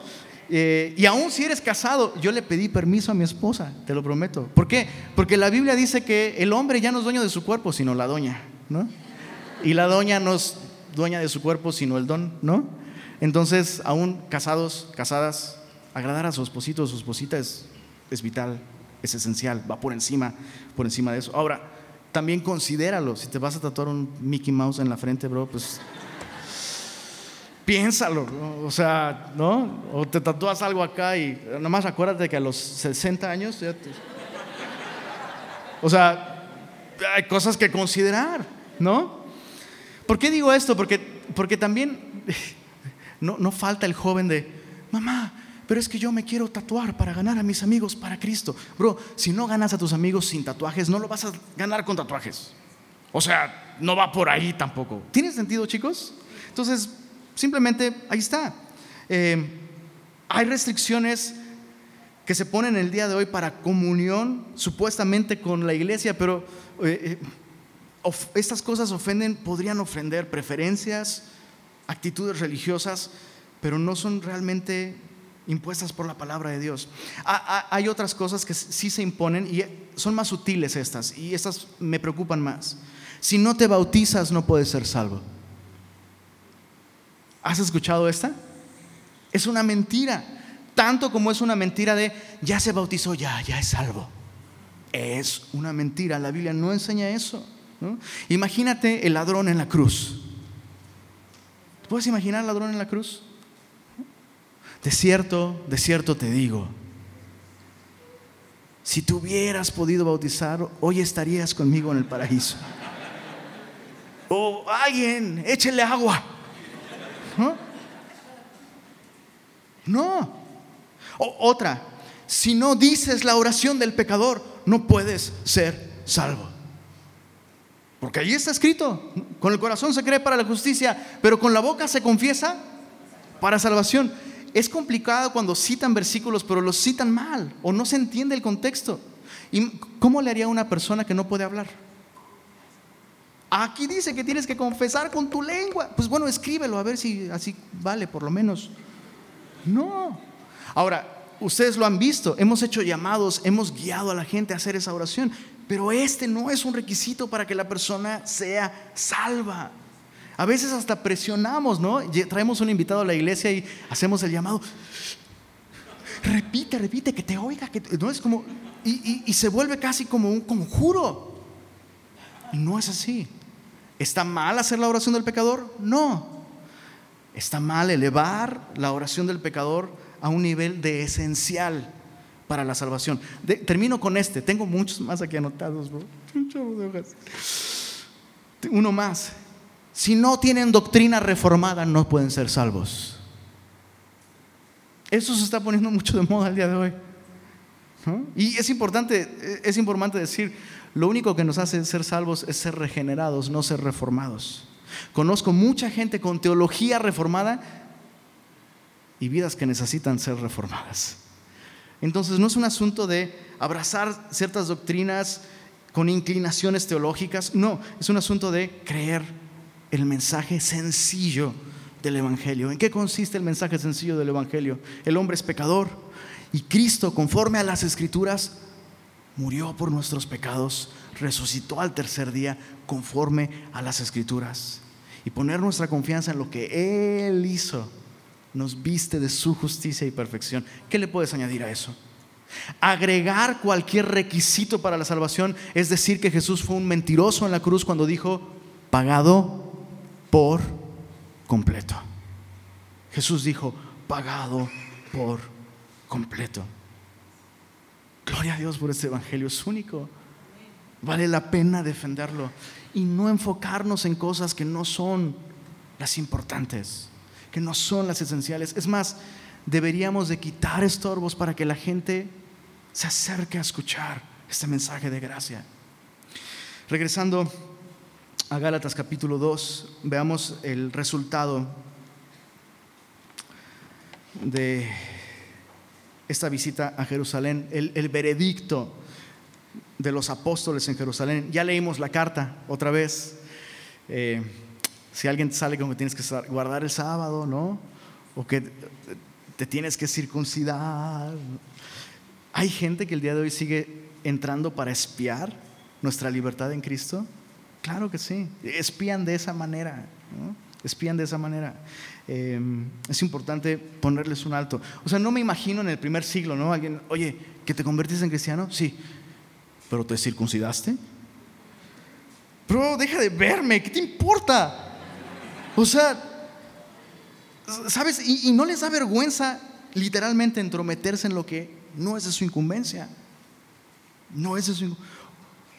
Eh, y aún si eres casado, yo le pedí permiso a mi esposa, te lo prometo. ¿Por qué? Porque la Biblia dice que el hombre ya no es dueño de su cuerpo, sino la doña, ¿no? Y la doña no es dueña de su cuerpo, sino el don, ¿no? Entonces, aún casados, casadas, agradar a su esposito o su esposita es, vital, es esencial, va por encima, por encima de eso. Ahora, también considéralo, si te vas a tatuar un Mickey Mouse en la frente, bro, pues piénsalo, o sea, ¿no? O te tatúas algo acá y nada más acuérdate que a los 60 años ya O sea, hay cosas que considerar, ¿no? ¿Por qué digo esto? Porque, porque también no, falta el joven de, mamá, pero es que yo me quiero tatuar para ganar a mis amigos para Cristo. Bro, si no ganas a tus amigos sin tatuajes, no lo vas a ganar con tatuajes. O sea, no va por ahí tampoco. ¿Tiene sentido, chicos? Entonces, simplemente ahí está. Eh, hay restricciones que se ponen el día de hoy para comunión, supuestamente con la iglesia, pero eh, eh, estas cosas ofenden, podrían ofender preferencias, actitudes religiosas, pero no son realmente impuestas por la palabra de Dios. Hay otras cosas que sí se imponen y son más sutiles estas, y estas me preocupan más. Si no te bautizas no puedes ser salvo. ¿Has escuchado esta? Es una mentira, tanto como es una mentira de ya se bautizó, ya, ya es salvo. Es una mentira, la Biblia no enseña eso. Imagínate el ladrón en la cruz. ¿Puedes imaginar al ladrón en la cruz? De cierto, de cierto te digo, si tú hubieras podido bautizar, hoy estarías conmigo en el paraíso. O alguien, échele agua. ¿No? No. O, otra, si no dices la oración del pecador, no puedes ser salvo. Porque ahí está escrito, con el corazón se cree para la justicia, pero con la boca se confiesa para salvación. Es complicado cuando citan versículos, pero los citan mal o no se entiende el contexto. ¿Y cómo le haría a una persona que no puede hablar? Aquí dice que tienes que confesar con tu lengua. Pues bueno, escríbelo a ver si así vale por lo menos. No. Ahora, ustedes lo han visto, hemos hecho llamados, hemos guiado a la gente a hacer esa oración. Pero este no es un requisito para que la persona sea salva. A veces hasta presionamos, ¿no? Traemos un invitado a la iglesia y hacemos el llamado. Repite, repite, que te oiga, que no es como y, y se vuelve casi como un conjuro. No es así. ¿Está mal hacer la oración del pecador? No. Está mal elevar la oración del pecador a un nivel de esencial para la salvación. termino con este, tengo muchos más aquí anotados, Uno más. Si no tienen doctrina reformada, no pueden ser salvos. Eso se está poniendo mucho de moda el día de hoy. Y es importante, es importante decir, lo único que nos hace ser salvos es ser regenerados, no ser reformados. Conozco mucha gente con teología reformada y vidas que necesitan ser reformadas. Entonces no es un asunto de abrazar ciertas doctrinas con inclinaciones teológicas, no, es un asunto de creer el mensaje sencillo del Evangelio. ¿En qué consiste el mensaje sencillo del Evangelio? El hombre es pecador y Cristo, conforme a las escrituras, murió por nuestros pecados, resucitó al tercer día, conforme a las escrituras. Y poner nuestra confianza en lo que Él hizo nos viste de su justicia y perfección. ¿Qué le puedes añadir a eso? Agregar cualquier requisito para la salvación es decir que Jesús fue un mentiroso en la cruz cuando dijo, pagado por completo. Jesús dijo, pagado por completo. Gloria a Dios por este Evangelio, es único. Vale la pena defenderlo y no enfocarnos en cosas que no son las importantes que no son las esenciales. Es más, deberíamos de quitar estorbos para que la gente se acerque a escuchar este mensaje de gracia. Regresando a Gálatas capítulo 2, veamos el resultado de esta visita a Jerusalén, el, veredicto de los apóstoles en Jerusalén. Ya leímos la carta otra vez. Eh, si alguien sale como que tienes que guardar el sábado, ¿no? O que te tienes que circuncidar. Hay gente que el día de hoy sigue entrando para espiar nuestra libertad en Cristo. Claro que sí. Espían de esa manera. Espían de esa manera. Em, es importante ponerles un alto. O sea, no me imagino en el primer siglo, ¿no? Alguien, oye, ¿que te convertiste en cristiano? Sí. ¿Pero te circuncidaste? Bro, deja de verme, ¿qué te importa? O sea, ¿sabes? Y, no les da vergüenza literalmente entrometerse en lo que no es de su incumbencia. No es de su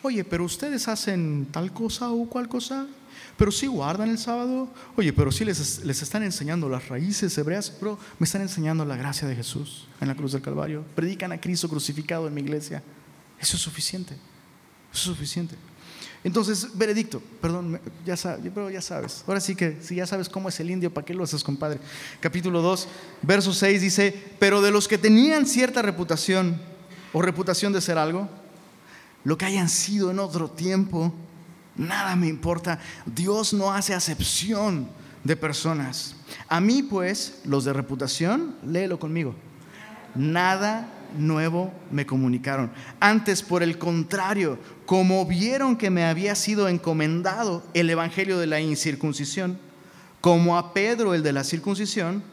Oye, pero ustedes hacen tal cosa o cual cosa pero sí guardan el sábado. Oye, pero sí les, les están enseñando las raíces hebreas, pero me están enseñando la gracia de Jesús en la cruz del Calvario. Predican a Cristo crucificado en mi iglesia. Eso es suficiente. Eso es suficiente. Entonces, veredicto, perdón, ya sabes, pero ya sabes. Ahora sí que si ya sabes cómo es el indio, ¿para qué lo haces, compadre? Capítulo 2, verso 6 dice, pero de los que tenían cierta reputación o reputación de ser algo, lo que hayan sido en otro tiempo, Nada me importa. Dios no hace acepción de personas. A mí, pues, los de reputación, léelo conmigo. Nada nuevo me comunicaron. Antes, por el contrario, como vieron que me había sido encomendado el evangelio de la incircuncisión, como a Pedro el de la circuncisión,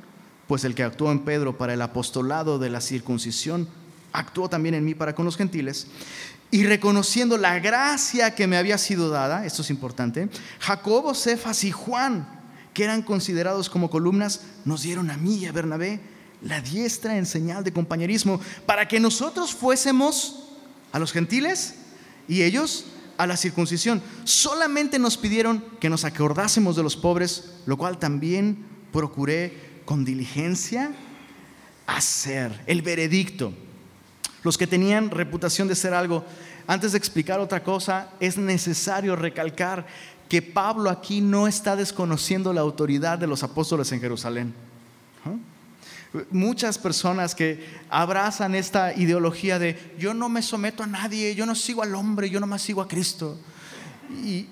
pues el que actuó en Pedro para el apostolado de la circuncisión, actuó también en mí para con los gentiles y reconociendo la gracia que me había sido dada, esto es importante, Jacobo, Cefas y Juan, que eran considerados como columnas, nos dieron a mí y a Bernabé la diestra en señal de compañerismo, para que nosotros fuésemos a los gentiles y ellos a la circuncisión. Solamente nos pidieron que nos acordásemos de los pobres, lo cual también procuré con diligencia hacer. El veredicto los que tenían reputación de ser algo. Antes de explicar otra cosa, es necesario recalcar que Pablo aquí no está desconociendo la autoridad de los apóstoles en Jerusalén. Muchas personas que abrazan esta ideología de yo no me someto a nadie, yo no sigo al hombre, yo no más sigo a Cristo. Y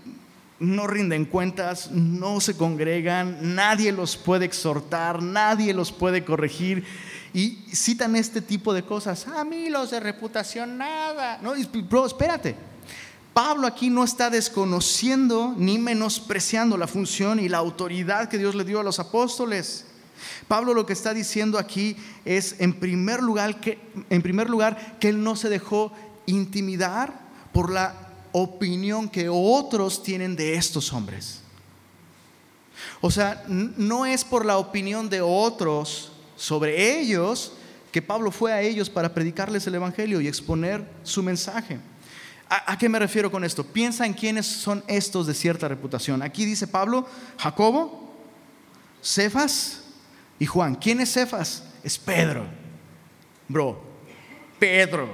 no rinden cuentas, no se congregan, nadie los puede exhortar, nadie los puede corregir y citan este tipo de cosas. A mí los de reputación, nada. No, bro, espérate. Pablo aquí no está desconociendo ni menospreciando la función y la autoridad que Dios le dio a los apóstoles. Pablo lo que está diciendo aquí es, en primer lugar, que, en primer lugar, que él no se dejó intimidar por la opinión que otros tienen de estos hombres. O sea, no es por la opinión de otros sobre ellos que Pablo fue a ellos para predicarles el Evangelio y exponer su mensaje. ¿A, qué me refiero con esto? Piensa en quiénes son estos de cierta reputación. Aquí dice Pablo, Jacobo, Cefas y Juan. ¿Quién es Cefas? Es Pedro. Bro, Pedro,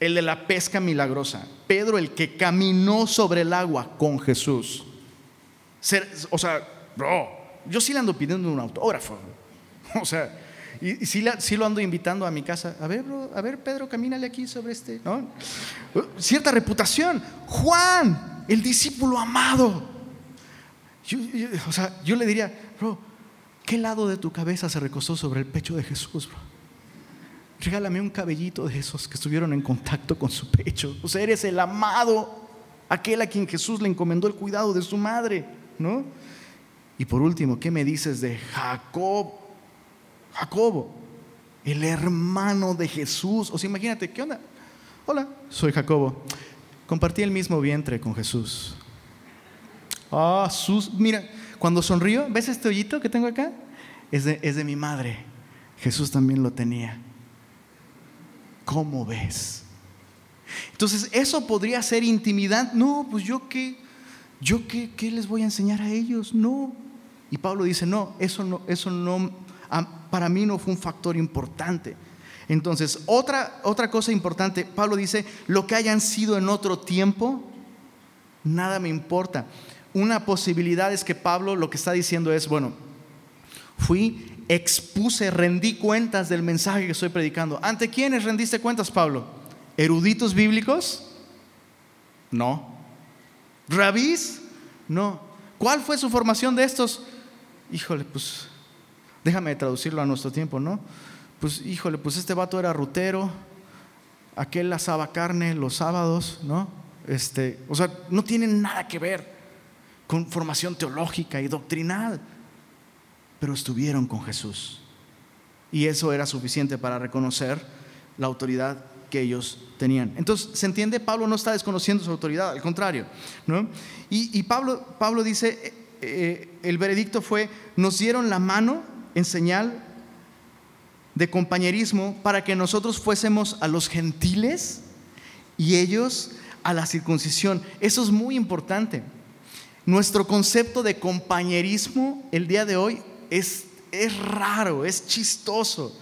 el de la pesca milagrosa. Pedro, el que caminó sobre el agua con Jesús. O sea, bro, yo sí le ando pidiendo un autógrafo. O sea, y, sí, lo ando invitando a mi casa. A ver, a ver, Pedro, camínale aquí sobre este. ¿no? Cierta reputación. Juan, el discípulo amado. o sea, yo le diría, bro, ¿qué lado de tu cabeza se recostó sobre el pecho de Jesús? Regálame un cabellito de esos que estuvieron en contacto con su pecho. O sea, eres el amado, aquel a quien Jesús le encomendó el cuidado de su madre, ¿no? Y por último, ¿qué me dices de Jacob? Jacobo, el hermano de Jesús. O sea, imagínate, ¿qué onda? Hola, soy Jacobo. Compartí el mismo vientre con Jesús. Ah, sus, mira, cuando sonrío, ¿ves este hoyito que tengo acá? Es de, es de mi madre. Jesús también lo tenía. ¿Cómo ves? Entonces, eso podría ser intimidad. No, pues yo qué, yo qué, qué les voy a enseñar a ellos. No. Y Pablo dice, no, eso no, eso no para mí no fue un factor importante. Entonces, otra, otra cosa importante, Pablo dice, lo que hayan sido en otro tiempo, nada me importa. Una posibilidad es que Pablo lo que está diciendo es, bueno, fui, expuse, rendí cuentas del mensaje que estoy predicando. ¿Ante quiénes rendiste cuentas, Pablo? ¿Eruditos bíblicos? No. ¿Rabís? No. ¿Cuál fue su formación de estos? Híjole, pues déjame traducirlo a nuestro tiempo, ¿no? Pues híjole, pues este vato era rutero, aquel asaba carne los sábados, ¿no? Este, o sea, no tiene nada que ver con formación teológica y doctrinal, pero estuvieron con Jesús. Y eso era suficiente para reconocer la autoridad que ellos tenían. Entonces, ¿se entiende? Pablo no está desconociendo su autoridad, al contrario. ¿no? Y, Pablo, Pablo dice, eh, eh, el veredicto fue, nos dieron la mano en señal de compañerismo para que nosotros fuésemos a los gentiles y ellos a la circuncisión. Eso es muy importante. Nuestro concepto de compañerismo el día de hoy es, es raro, es chistoso.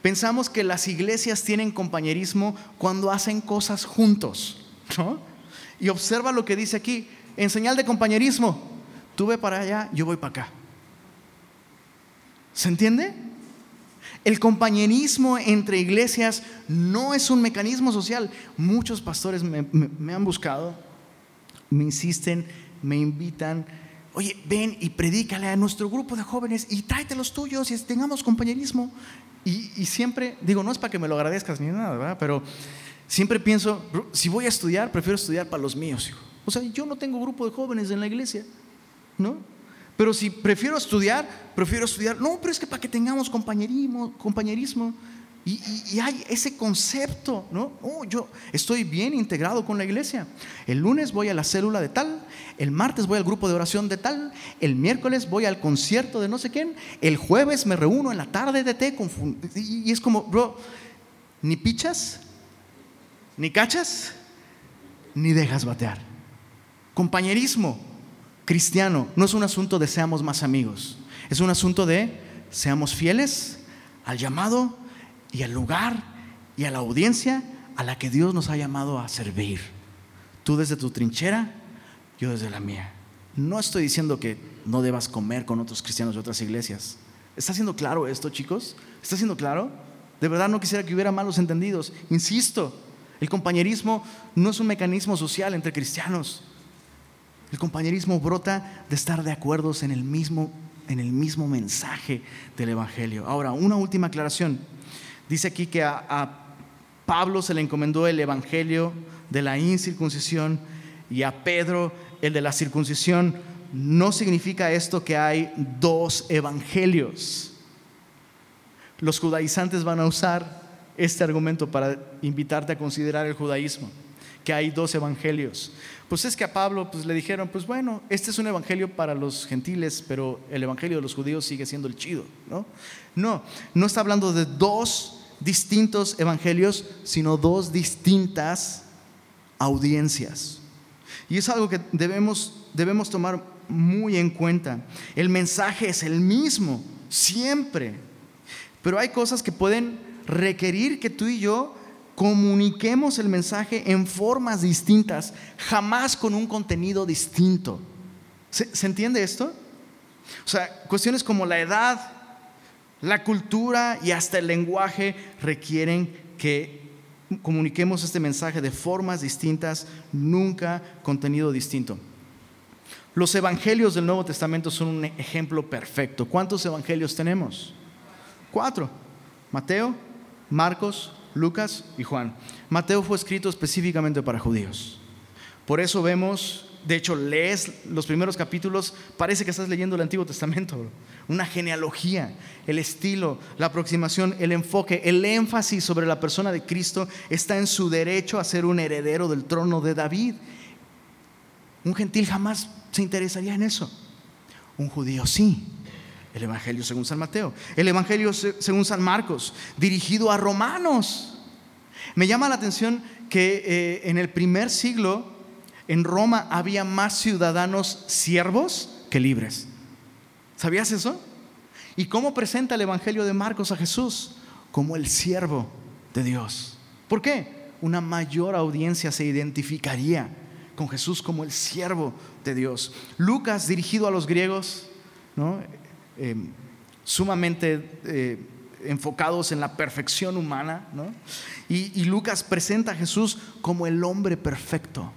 Pensamos que las iglesias tienen compañerismo cuando hacen cosas juntos. Y observa lo que dice aquí, en señal de compañerismo, tú ve para allá, yo voy para acá. ¿Se entiende? El compañerismo entre iglesias no es un mecanismo social. Muchos pastores me, me han buscado, me insisten, me invitan, oye, ven y predícale a nuestro grupo de jóvenes y tráete los tuyos y tengamos compañerismo. Y, siempre, digo, no es para que me lo agradezcas ni nada, ¿verdad? Pero siempre pienso, si voy a estudiar, prefiero estudiar para los míos. O sea, yo no tengo grupo de jóvenes en la iglesia, ¿no? Pero si prefiero estudiar, prefiero estudiar. No, pero es que para que tengamos compañerismo, compañerismo. Y, hay ese concepto, ¿no? Oh, yo estoy bien integrado con la iglesia. El lunes voy a la célula de tal, el martes voy al grupo de oración de tal, el miércoles voy al concierto de no sé quién, el jueves me reúno en la tarde de té. Y es como, bro, ni pichas, ni cachas, ni dejas batear. Compañerismo cristiano no es un asunto de seamos más amigos, es un asunto de seamos fieles al llamado y al lugar y a la audiencia a la que Dios nos ha llamado a servir. Tú desde tu trinchera, yo desde la mía. No estoy diciendo que no debas comer con otros cristianos de otras iglesias. ¿Está siendo claro esto, chicos? ¿Está siendo claro? De verdad no quisiera que hubiera malos entendidos. Insisto, el compañerismo no es un mecanismo social entre cristianos. El compañerismo brota de estar de acuerdo en el mismo, en el mismo mensaje del Evangelio. Ahora, una última aclaración. Dice aquí que a, Pablo se le encomendó el evangelio de la incircuncisión y a Pedro el de la circuncisión. No significa esto que hay dos evangelios. Los judaizantes van a usar este argumento para invitarte a considerar el judaísmo, que hay dos evangelios. Pues es que a Pablo pues, le dijeron, pues bueno, este es un evangelio para los gentiles, pero el evangelio de los judíos sigue siendo el chido, ¿no? No, no está hablando de dos distintos evangelios, sino dos distintas audiencias. Y es algo que debemos, debemos tomar muy en cuenta. El mensaje es el mismo, siempre. Pero hay cosas que pueden requerir que tú y yo comuniquemos el mensaje en formas distintas, jamás con un contenido distinto. ¿Se, ¿se entiende esto? O sea, cuestiones como la edad, la cultura y hasta el lenguaje requieren que comuniquemos este mensaje de formas distintas, nunca contenido distinto. Los evangelios del Nuevo Testamento son un ejemplo perfecto. ¿Cuántos evangelios tenemos? Cuatro. Mateo, Marcos, Lucas y Juan. Mateo fue escrito específicamente para judíos. Por eso vemos de hecho, lees los primeros capítulos, parece que estás leyendo el Antiguo Testamento, una genealogía, el estilo, la aproximación, el enfoque, el énfasis sobre la persona de Cristo está en su derecho a ser un heredero del trono de David. Un gentil jamás se interesaría en eso. Un judío sí. El Evangelio según San Mateo. El Evangelio según San Marcos, dirigido a romanos. Me llama la atención que eh, en el primer siglo en Roma había más ciudadanos siervos que libres. ¿Sabías eso? ¿Y cómo presenta el Evangelio de Marcos a Jesús? Como el siervo. de Dios. ¿Por qué? Una mayor audiencia se identificaría con Jesús como el siervo de Dios. Lucas, dirigido a los griegos, ¿no? Eh, sumamente eh, enfocados en la perfección humana, y Lucas presenta a Jesús como el hombre perfecto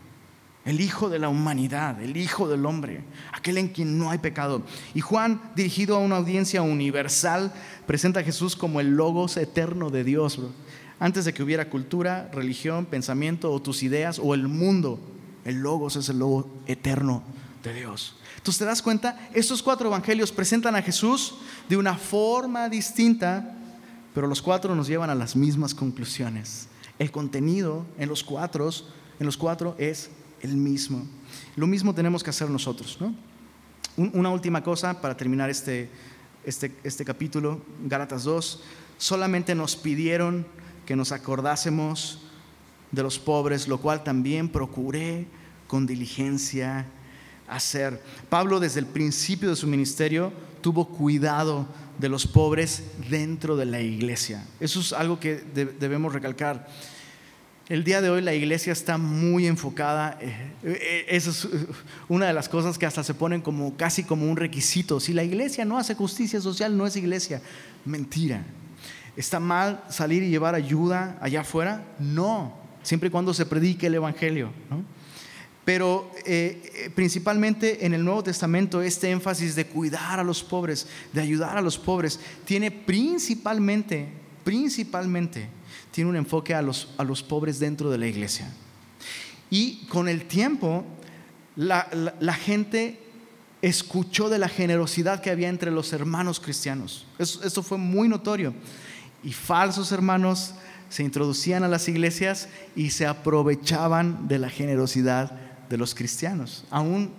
el Hijo de la humanidad, el Hijo del hombre, aquel en quien no hay pecado. Y Juan, dirigido a una audiencia universal, presenta a Jesús como el logos eterno de Dios. Antes de que hubiera cultura, religión, pensamiento o tus ideas o el mundo, el logos es el logo eterno de Dios. Entonces te das cuenta, estos cuatro evangelios presentan a Jesús de una forma distinta, pero los cuatro nos llevan a las mismas conclusiones. El contenido en los cuatro, en los cuatro es el mismo. Lo mismo tenemos que hacer nosotros. ¿no? Una última cosa para terminar este, este, este capítulo, Gálatas 2, solamente nos pidieron que nos acordásemos de los pobres, lo cual también procuré con diligencia hacer. Pablo desde el principio de su ministerio tuvo cuidado de los pobres dentro de la iglesia. Eso es algo que debemos recalcar. El día de hoy la iglesia está muy enfocada, eh, eh, eso es eh, una de las cosas que hasta se ponen como casi como un requisito. Si la iglesia no hace justicia social, no es iglesia. Mentira. ¿Está mal salir y llevar ayuda allá afuera? No, siempre y cuando se predique el Evangelio. Pero principalmente en el Nuevo Testamento este énfasis de cuidar a los pobres, de ayudar a los pobres, tiene principalmente, principalmente tiene un enfoque a los, a los pobres dentro de la iglesia. Y con el tiempo, la, gente escuchó de la generosidad que había entre los hermanos cristianos. Eso, fue muy notorio. Y falsos hermanos se introducían a las iglesias y se aprovechaban de la generosidad de los cristianos. Aún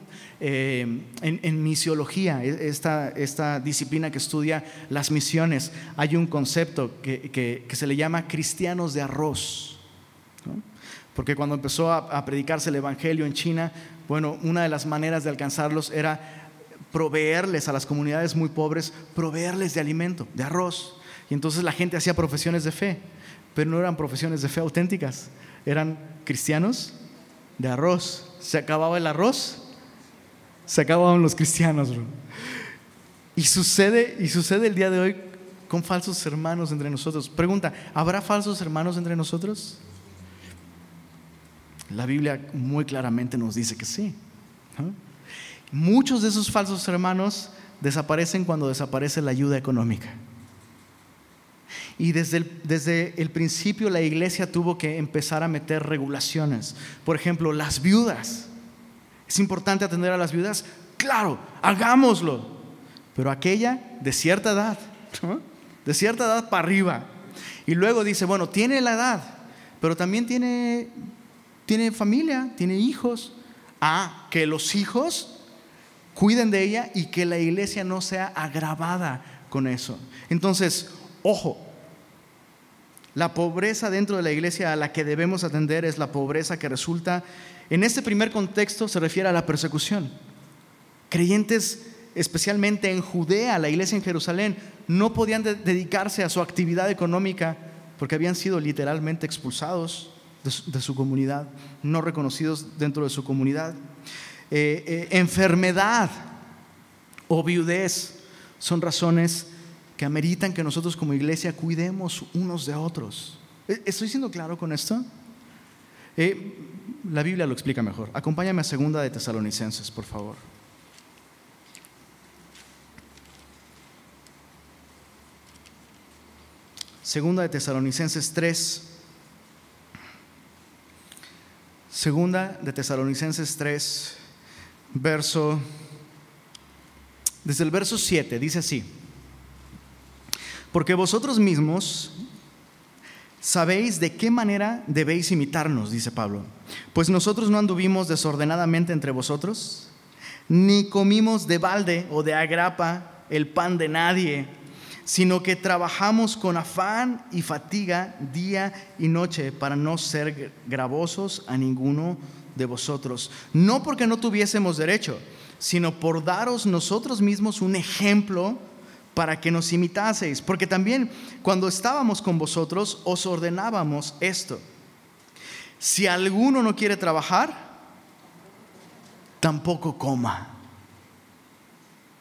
eh, en, misiología, e, esta, esta, disciplina que estudia las misiones, hay un concepto que, se le llama cristianos de arroz. Porque cuando empezó a, predicarse el Evangelio en China, bueno, una de las maneras de alcanzarlos era proveerles a las comunidades muy pobres, proveerles de alimento, de arroz. Y entonces la gente hacía profesiones de fe, pero no eran profesiones de fe auténticas, eran cristianos de arroz. Se acababa el arroz, se acababan los cristianos, Y sucede, y sucede el día de hoy con falsos hermanos entre nosotros. Pregunta, ¿habrá falsos hermanos entre nosotros? La Biblia muy claramente nos dice que sí. Muchos de esos falsos hermanos desaparecen cuando desaparece la ayuda económica. Y desde desde el principio la iglesia tuvo que empezar a meter regulaciones. Por ejemplo, las viudas. ¿Es importante atender a las viudas? Claro, hagámoslo. Pero aquella de cierta edad, de cierta edad para arriba. Y luego dice, bueno, tiene la edad, pero también tiene, tiene familia, tiene hijos. Ah, que los hijos cuiden de ella y que la iglesia no sea agravada con eso. Entonces, ojo, la pobreza dentro de la iglesia a la que debemos atender es la pobreza que resulta en este primer contexto se refiere a la persecución. Creyentes, especialmente en Judea, la iglesia en Jerusalén, no podían dedicarse a su actividad económica porque habían sido literalmente expulsados de su, comunidad, no reconocidos dentro de su comunidad. Eh, eh, enfermedad o viudez son razones que ameritan que nosotros como iglesia cuidemos unos de otros. ¿E-, ¿Estoy siendo claro con esto? Eh, la Biblia lo explica mejor. Acompáñame a segunda de Tesalonicenses, por favor. Segunda de Tesalonicenses 3. Segunda de Tesalonicenses 3, verso, desde el verso 7, dice así, porque vosotros mismos Sabéis de qué manera debéis imitarnos, dice Pablo. Pues nosotros no anduvimos desordenadamente entre vosotros, ni comimos de balde o de agrapa el pan de nadie, sino que trabajamos con afán y fatiga día y noche para no ser gravosos a ninguno de vosotros. No porque no tuviésemos derecho, sino por daros nosotros mismos un ejemplo para que nos imitaseis, porque también cuando estábamos con vosotros os ordenábamos esto. Si alguno no quiere trabajar, tampoco coma.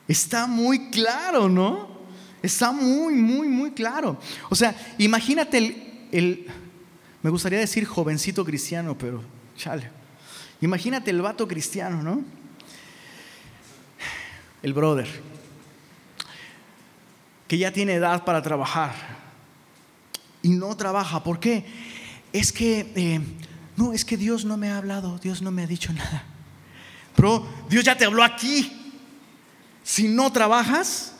Está muy claro, ¿no? Está muy, muy, muy claro. O sea, imagínate el, el me gustaría decir jovencito cristiano, pero chale. Imagínate el vato cristiano, ¿no? El brother, que ya tiene edad para trabajar y no trabaja. ¿Por qué? Es que, eh, no, es que Dios no me ha hablado, Dios no me ha dicho nada. Pero Dios ya te habló aquí. Si no trabajas,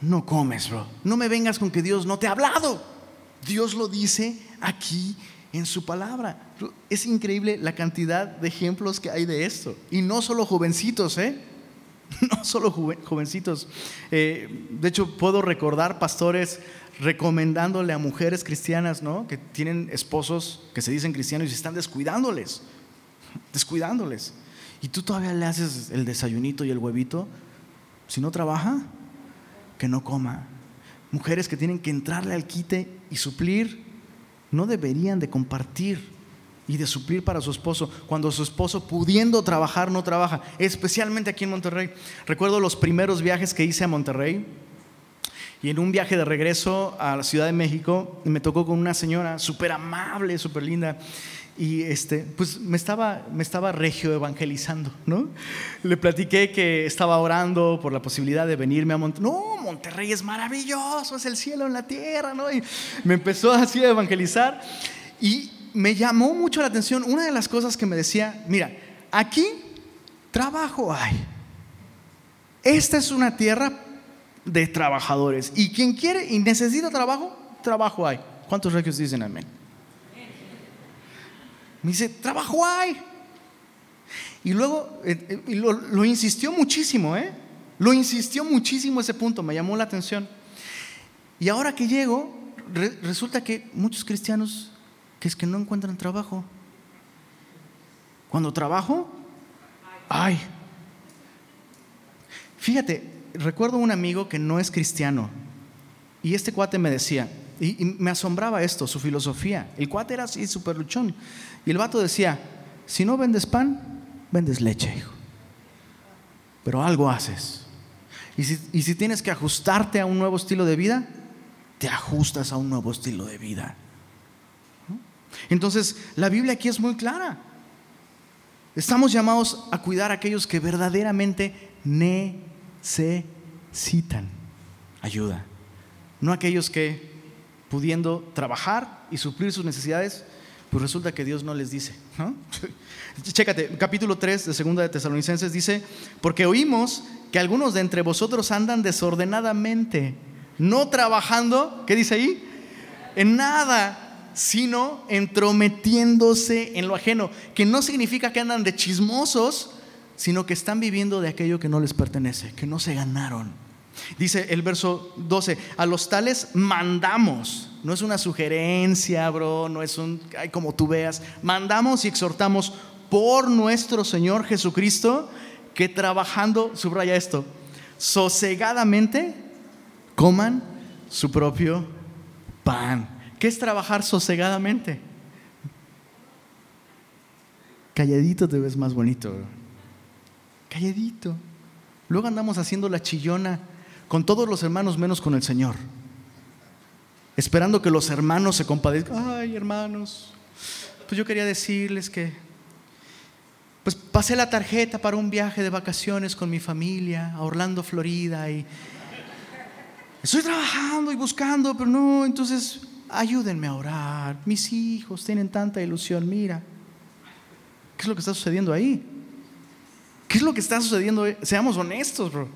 no comes, bro. No me vengas con que Dios no te ha hablado. Dios lo dice aquí en su palabra. Es increíble la cantidad de ejemplos que hay de esto. Y no solo jovencitos, ¿eh? No solo jovencitos. Eh, de hecho, puedo recordar pastores recomendándole a mujeres cristianas, ¿no? Que tienen esposos que se dicen cristianos y están descuidándoles. Descuidándoles. Y tú todavía le haces el desayunito y el huevito. Si no trabaja, que no coma. Mujeres que tienen que entrarle al quite y suplir, no deberían de compartir y de suplir para su esposo cuando su esposo pudiendo trabajar no trabaja, especialmente aquí en Monterrey. Recuerdo los primeros viajes que hice a Monterrey y en un viaje de regreso a la Ciudad de México me tocó con una señora súper amable, súper linda y este, pues me estaba, me estaba regio evangelizando, ¿no? Le platiqué que estaba orando por la posibilidad de venirme a Monterrey. No, Monterrey es maravilloso, es el cielo en la tierra, ¿no? Y me empezó así a evangelizar y me llamó mucho la atención una de las cosas que me decía, mira, aquí trabajo hay. Esta es una tierra de trabajadores y quien quiere y necesita trabajo, trabajo hay. ¿Cuántos regios dicen amén? Me dice, trabajo hay. Y luego eh, eh, lo, insistió muchísimo, ¿eh? Lo insistió muchísimo ese punto, me llamó la atención. Y ahora que llego, resulta que muchos cristianos que es que no encuentran trabajo. Cuando trabajo, ay. Fíjate, recuerdo un amigo que no es cristiano y este cuate me decía, y, me asombraba esto, su filosofía. El cuate era así, súper luchón. Y el vato decía, si no vendes pan, vendes leche, hijo. Pero algo haces. Y si, y si tienes que ajustarte a un nuevo estilo de vida, te ajustas a un nuevo estilo de vida. Entonces, la Biblia aquí es muy clara. Estamos llamados a cuidar a aquellos que verdaderamente necesitan ayuda. No aquellos que, pudiendo trabajar y suplir sus necesidades, pues resulta que Dios no les dice. Chécate, capítulo 3 de 2 de Tesalonicenses dice, porque oímos que algunos de entre vosotros andan desordenadamente, no trabajando, ¿qué dice ahí? En nada sino entrometiéndose en lo ajeno, que no significa que andan de chismosos, sino que están viviendo de aquello que no les pertenece, que no se ganaron. Dice el verso 12, a los tales mandamos, no es una sugerencia, bro, no es un, ay, como tú veas, mandamos y exhortamos por nuestro Señor Jesucristo que trabajando, subraya esto, sosegadamente coman su propio pan. ¿Qué es trabajar sosegadamente? Calladito te ves más bonito. Calladito. Luego andamos haciendo la chillona con todos los hermanos menos con el Señor. Esperando que los hermanos se compadezcan. Ay, hermanos, pues yo quería decirles que pues pasé la tarjeta para un viaje de vacaciones con mi familia a Orlando, Florida y estoy trabajando y buscando, pero no, entonces ayúdenme a orar, mis hijos tienen tanta ilusión, mira, ¿qué es lo que está sucediendo ahí? ¿Qué es lo que está sucediendo? Seamos honestos, bro.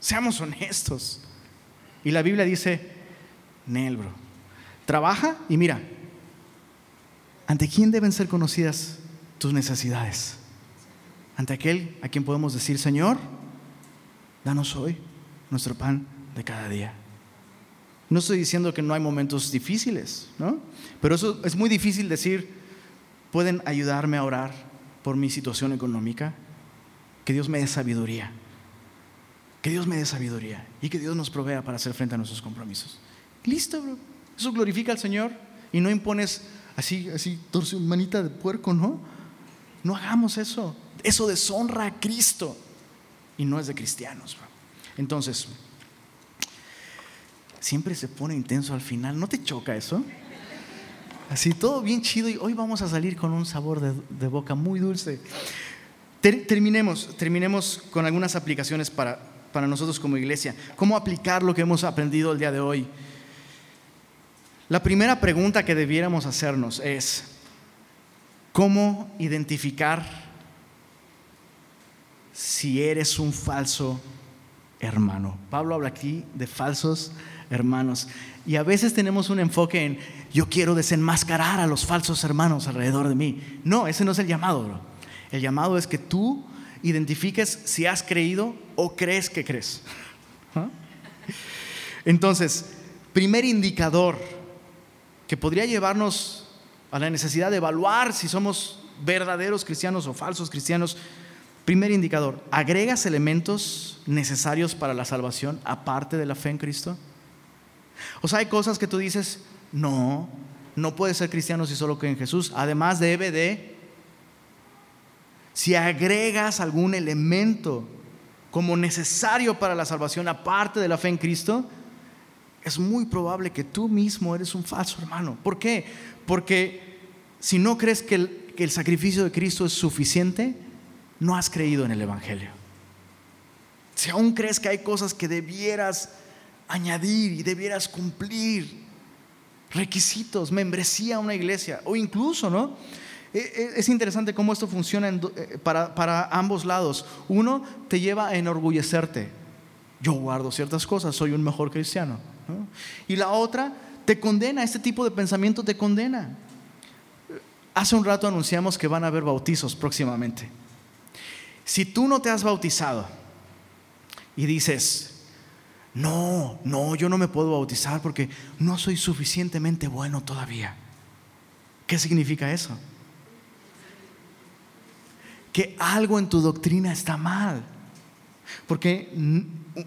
Seamos honestos. Y la Biblia dice, Nel, bro, trabaja y mira, ¿ante quién deben ser conocidas tus necesidades? Ante aquel a quien podemos decir, Señor, danos hoy nuestro pan de cada día. No estoy diciendo que no hay momentos difíciles, ¿no? Pero eso es muy difícil decir, pueden ayudarme a orar por mi situación económica, que Dios me dé sabiduría. Que Dios me dé sabiduría y que Dios nos provea para hacer frente a nuestros compromisos. Listo, bro. Eso glorifica al Señor y no impones así, así, manita de puerco, ¿no? No hagamos eso. Eso deshonra a Cristo y no es de cristianos. Bro. Entonces, siempre se pone intenso al final. ¿No te choca eso? Así, todo bien chido y hoy vamos a salir con un sabor de, boca muy dulce. terminemos, terminemos con algunas aplicaciones para, para nosotros como iglesia. ¿Cómo aplicar lo que hemos aprendido el día de hoy? La primera pregunta que debiéramos hacernos es, ¿cómo identificar si eres un falso hermano? Pablo habla aquí de falsos hermanos. Y a veces tenemos un enfoque en, yo quiero desenmascarar a los falsos hermanos alrededor de mí. No, ese no es el llamado, bro. El llamado es que tú identifiques si has creído o crees que crees. ¿Ah? Entonces, primer indicador que podría llevarnos a la necesidad de evaluar si somos verdaderos cristianos o falsos cristianos. Primer indicador, ¿agregas elementos necesarios para la salvación aparte de la fe en Cristo? O sea, hay cosas que tú dices, no, no puede ser cristiano si solo cree en Jesús. Además debe de, si agregas algún elemento como necesario para la salvación aparte de la fe en Cristo, es muy probable que tú mismo eres un falso hermano. ¿Por qué? Porque si no crees que el, que el sacrificio de Cristo es suficiente, no has creído en el Evangelio. Si aún crees que hay cosas que debieras añadir y debieras cumplir requisitos, membresía a una iglesia o incluso, ¿no? E, e, es interesante cómo esto funciona eh, para, ambos lados. Uno te lleva a enorgullecerte. Yo guardo ciertas cosas, soy un mejor cristiano. Y la otra te condena, este tipo de pensamiento te condena. Hace un rato anunciamos que van a haber bautizos próximamente. Si tú no te has bautizado y dices, no, no, yo no me puedo bautizar porque no soy suficientemente bueno todavía. ¿Qué significa eso? Que algo en tu doctrina está mal. Porque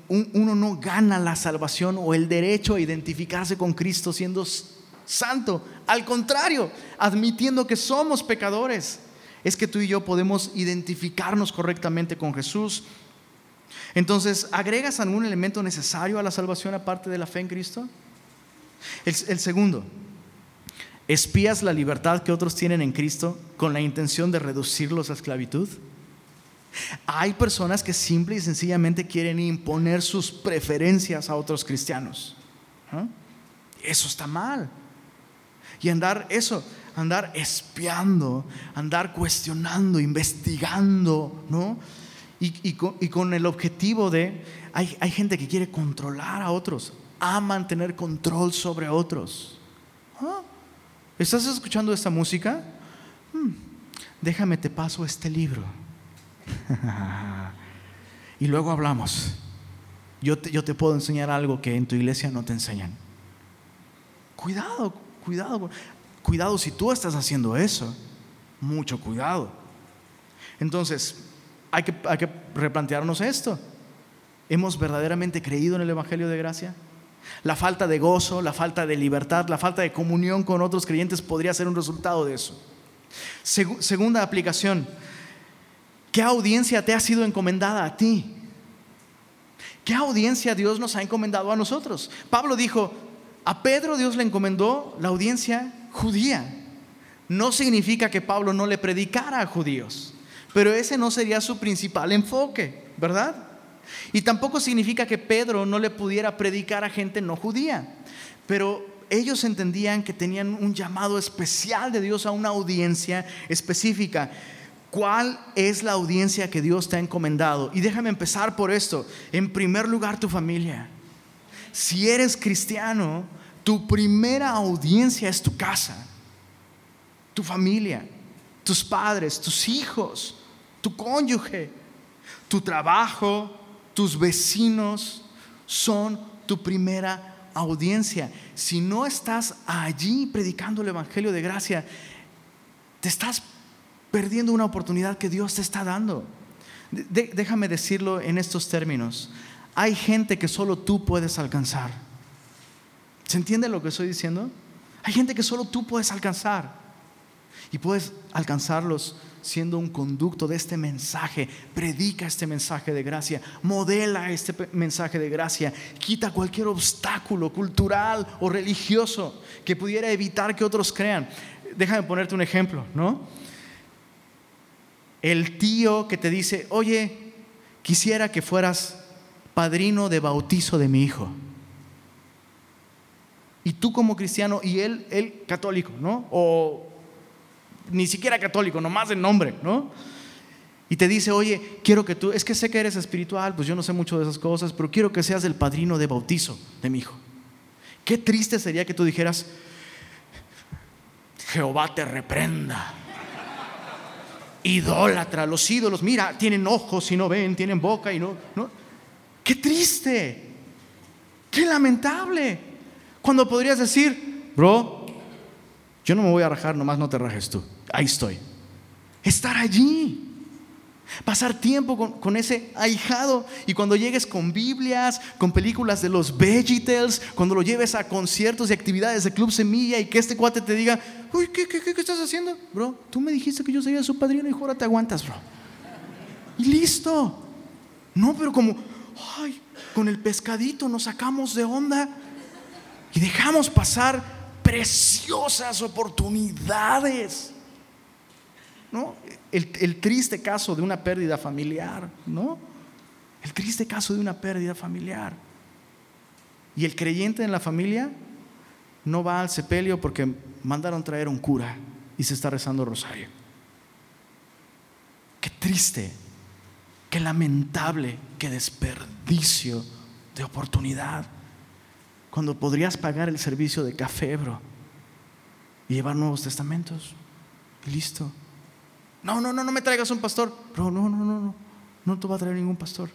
uno no gana la salvación o el derecho a identificarse con Cristo siendo santo. Al contrario, admitiendo que somos pecadores, es que tú y yo podemos identificarnos correctamente con Jesús entonces, ¿agregas algún elemento necesario a la salvación aparte de la fe en Cristo? El, segundo, ¿espías la libertad que otros tienen en Cristo con la intención de reducirlos a esclavitud? Hay personas que simple y sencillamente quieren imponer sus preferencias a otros cristianos. Eso está mal. Y andar eso, andar espiando, andar cuestionando, investigando, ¿no? Y, con, el objetivo de, hay, gente que quiere controlar a otros, a mantener control sobre otros. Ah, ¿Estás escuchando esta música? Hmm, déjame te paso este libro. y luego hablamos. Yo te, yo te puedo enseñar algo que en tu iglesia no te enseñan. Cuidado, cuidado. Cuidado si tú estás haciendo eso. Mucho cuidado. Entonces, hay que, replantearnos esto. ¿Hemos verdaderamente creído en el Evangelio de gracia? La falta de gozo, la falta de libertad, la falta de comunión con otros creyentes podría ser un resultado de eso. segunda aplicación, ¿qué audiencia te ha sido encomendada a ti? ¿Qué audiencia Dios nos ha encomendado a nosotros? Pablo dijo, a Pedro Dios le encomendó la audiencia judía. No significa que Pablo no le predicara a judíos. Pero ese no sería su principal enfoque, ¿verdad? Y tampoco significa que Pedro no le pudiera predicar a gente no judía. Pero ellos entendían que tenían un llamado especial de Dios a una audiencia específica. ¿Cuál es la audiencia que Dios te ha encomendado? Y déjame empezar por esto. En primer lugar, tu familia. Si eres cristiano, tu primera audiencia es tu casa, tu familia, tus padres, tus hijos tu cónyuge, tu trabajo, tus vecinos son tu primera audiencia. Si no estás allí predicando el Evangelio de gracia, te estás perdiendo una oportunidad que Dios te está dando. déjame decirlo en estos términos. hay gente que solo tú puedes alcanzar. ¿Se entiende lo que estoy diciendo? Hay gente que solo tú puedes alcanzar. Y puedes alcanzarlos siendo un conducto de este mensaje. Predica este mensaje de gracia. Modela este mensaje de gracia. Quita cualquier obstáculo cultural o religioso que pudiera evitar que otros crean. Déjame ponerte un ejemplo, ¿no? El tío que te dice, oye, quisiera que fueras padrino de bautizo de mi hijo. Y tú como cristiano y él, él católico, ¿no? O ni siquiera católico, nomás de nombre, ¿no? Y te dice, oye, quiero que tú, es que sé que eres espiritual, pues yo no sé mucho de esas cosas, pero quiero que seas el padrino de bautizo de mi hijo. Qué triste sería que tú dijeras, Jehová te reprenda. Idólatra, los ídolos, mira, tienen ojos y no ven, tienen boca y no, no. Qué triste, qué lamentable. Cuando podrías decir, bro, yo no me voy a rajar, nomás no te rajes tú. Ahí estoy. Estar allí. Pasar tiempo con, ese ahijado y cuando llegues con Biblias, con películas de los Vegetables, cuando lo lleves a conciertos y actividades de Club Semilla y que este cuate te diga, uy, ¿qué, qué, qué, estás haciendo? Bro, tú me dijiste que yo sería su padrino y ahora te aguantas, bro. Y listo. No, pero como, ay, con el pescadito nos sacamos de onda y dejamos pasar preciosas oportunidades. ¿No? El, triste caso de una pérdida familiar, ¿no? El triste caso de una pérdida familiar. Y el creyente en la familia no va al sepelio porque mandaron traer un cura y se está rezando rosario. Qué triste, qué lamentable, qué desperdicio de oportunidad cuando podrías pagar el servicio de café, bro, y llevar nuevos testamentos. Y listo. No, no, no, no me traigas un pastor. Bro, no, no, no, no. No te va a traer ningún pastor.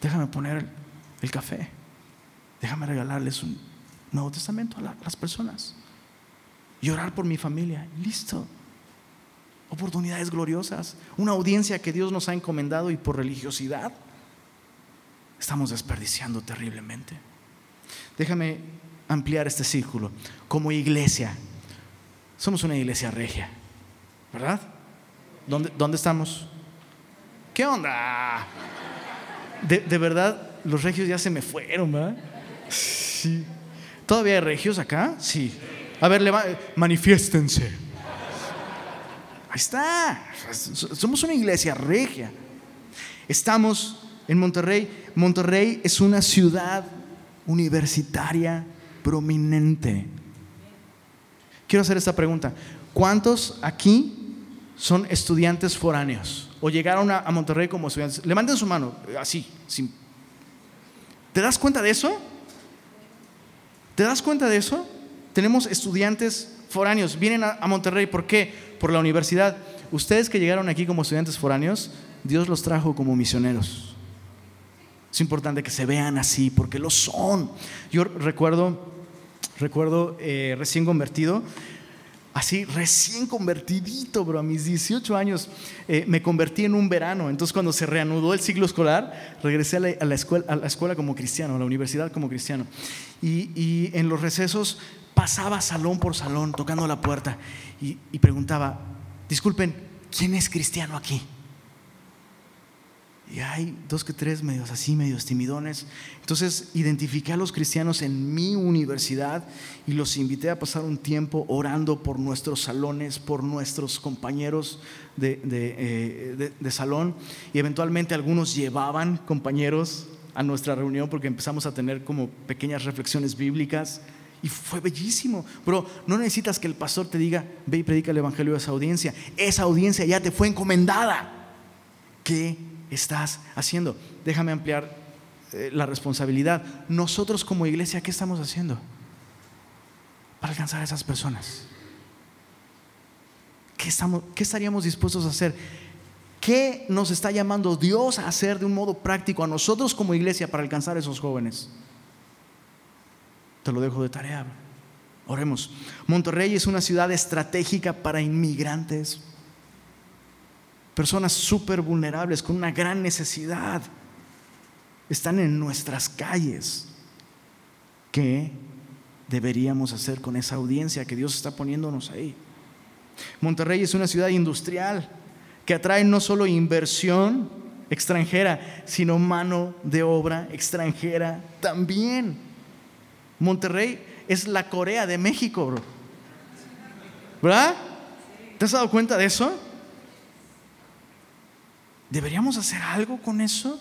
Déjame poner el, café. Déjame regalarles un nuevo testamento a, las personas. Y orar por mi familia. Listo. Oportunidades gloriosas. Una audiencia que Dios nos ha encomendado y por religiosidad estamos desperdiciando terriblemente. Déjame ampliar este círculo. Como iglesia, somos una iglesia regia, ¿verdad? ¿Dónde, dónde estamos? ¿Qué onda? De, verdad, los regios ya se me fueron, ¿verdad? Sí. ¿Todavía hay regios acá? Sí. A ver, manifiéstense. Ahí está. Somos una iglesia regia. Estamos en Monterrey. Monterrey es una ciudad universitaria prominente. Quiero hacer esta pregunta. ¿Cuántos aquí son estudiantes foráneos? ¿O llegaron a, Monterrey como estudiantes? Levanten su mano, así. ¿Te das cuenta de eso? ¿Te das cuenta de eso? Tenemos estudiantes foráneos, vienen a, a Monterrey, ¿por qué? Por la universidad. Ustedes que llegaron aquí como estudiantes foráneos, Dios los trajo como misioneros. Es importante que se vean así, porque lo son. Yo recuerdo, recuerdo eh, recién convertido, así recién convertidito, bro, a mis 18 años eh, me convertí en un verano. Entonces cuando se reanudó el ciclo escolar, regresé a la, escuela, a la escuela como cristiano, a la universidad como cristiano. Y, en los recesos pasaba salón por salón tocando la puerta y preguntaba, disculpen, ¿quién es cristiano aquí? Y hay dos que tres medios así, medios timidones. Entonces identifiqué a los cristianos en mi universidad y los invité a pasar un tiempo orando por nuestros salones, por nuestros compañeros de, de, eh, salón. Y eventualmente algunos llevaban compañeros a nuestra reunión porque empezamos a tener como pequeñas reflexiones bíblicas. Y fue bellísimo. Pero no necesitas que el pastor te diga, ve y predica el Evangelio a esa audiencia. Esa audiencia ya te fue encomendada. ¿Qué estás haciendo? Déjame ampliar eh, la responsabilidad. Nosotros como iglesia, ¿qué estamos haciendo para alcanzar a esas personas? ¿Qué, estamos, ¿Qué estaríamos dispuestos a hacer? ¿Qué nos está llamando Dios a hacer de un modo práctico a nosotros como iglesia para alcanzar a esos jóvenes? Te lo dejo de tarea. Oremos. Monterrey es una ciudad estratégica para inmigrantes personas súper vulnerables, con una gran necesidad. están en nuestras calles. ¿Qué deberíamos hacer con esa audiencia que Dios está poniéndonos ahí? Monterrey es una ciudad industrial que atrae no solo inversión extranjera, sino mano de obra extranjera también. Monterrey es la Corea de México, bro. ¿Verdad? ¿Te has dado cuenta de eso? ¿Deberíamos hacer algo con eso?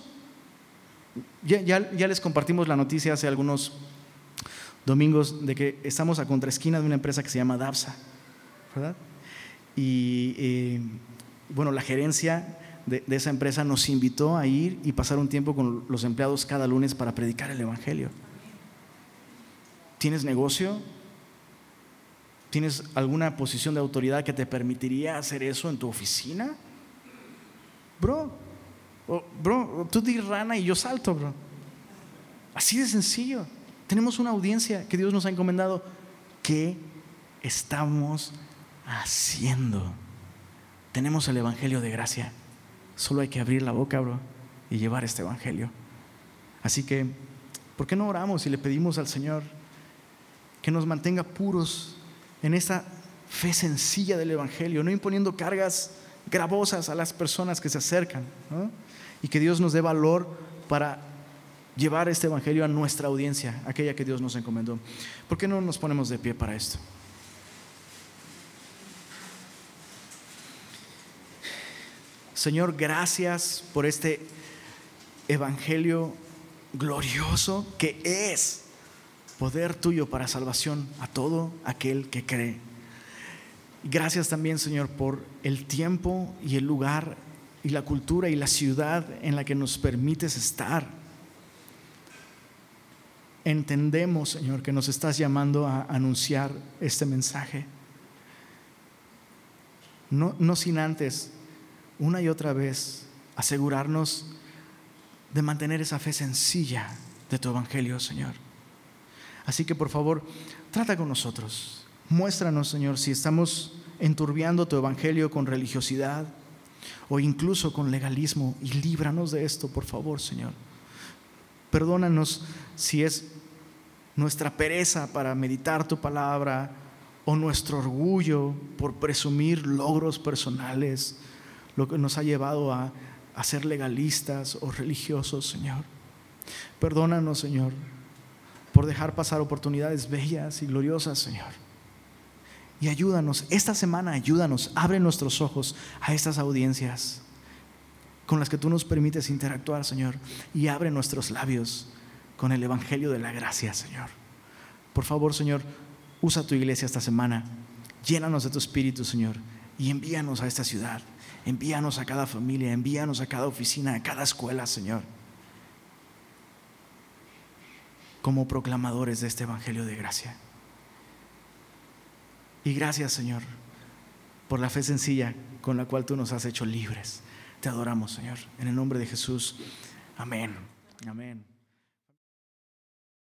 Ya, les compartimos la noticia hace algunos domingos de que estamos a contraesquina de una empresa que se llama DAPSA, ¿verdad? Y eh, bueno, la gerencia de, de, esa empresa nos invitó a ir y pasar un tiempo con los empleados cada lunes para predicar el Evangelio. ¿Tienes negocio? ¿Tienes alguna posición de autoridad que te permitiría hacer eso en tu oficina? Bro, bro, tú di rana y yo salto, bro. Así de sencillo. Tenemos una audiencia que Dios nos ha encomendado. ¿Qué estamos haciendo? Tenemos el Evangelio de gracia. Solo hay que abrir la boca, bro, y llevar este Evangelio. Así que, ¿por qué no oramos y le pedimos al Señor que nos mantenga puros en esta fe sencilla del Evangelio, no imponiendo cargas gravosas a las personas que se acercan, y que Dios nos dé valor para llevar este Evangelio a nuestra audiencia, aquella que Dios nos encomendó. ¿Por qué no nos ponemos de pie para esto? Señor, gracias por este Evangelio glorioso que es poder tuyo para salvación a todo aquel que cree. Gracias también, Señor, por el tiempo y el lugar y la cultura y la ciudad en la que nos permites estar. Entendemos, Señor, que nos estás llamando a anunciar este mensaje. No, no sin antes, una y otra vez, asegurarnos de mantener esa fe sencilla de tu Evangelio, Señor. Así que por favor, trata con nosotros. Muéstranos, Señor, si estamos enturbiando tu evangelio con religiosidad o incluso con legalismo y líbranos de esto, por favor, Señor. Perdónanos si es nuestra pereza para meditar tu palabra o nuestro orgullo por presumir logros personales, lo que nos ha llevado a, a ser legalistas o religiosos, Señor. Perdónanos, Señor, por dejar pasar oportunidades bellas y gloriosas, Señor. Y ayúdanos, esta semana ayúdanos, abre nuestros ojos a estas audiencias con las que tú nos permites interactuar, Señor, y abre nuestros labios con el Evangelio de la gracia, Señor. Por favor, Señor, usa tu iglesia esta semana, llénanos de tu espíritu, Señor, y envíanos a esta ciudad, envíanos a cada familia, envíanos a cada oficina, a cada escuela, Señor como proclamadores de este Evangelio de gracia. Y gracias Señor por la fe sencilla con la cual tú nos has hecho libres. Te adoramos Señor. En el nombre de Jesús. Amén. Amén.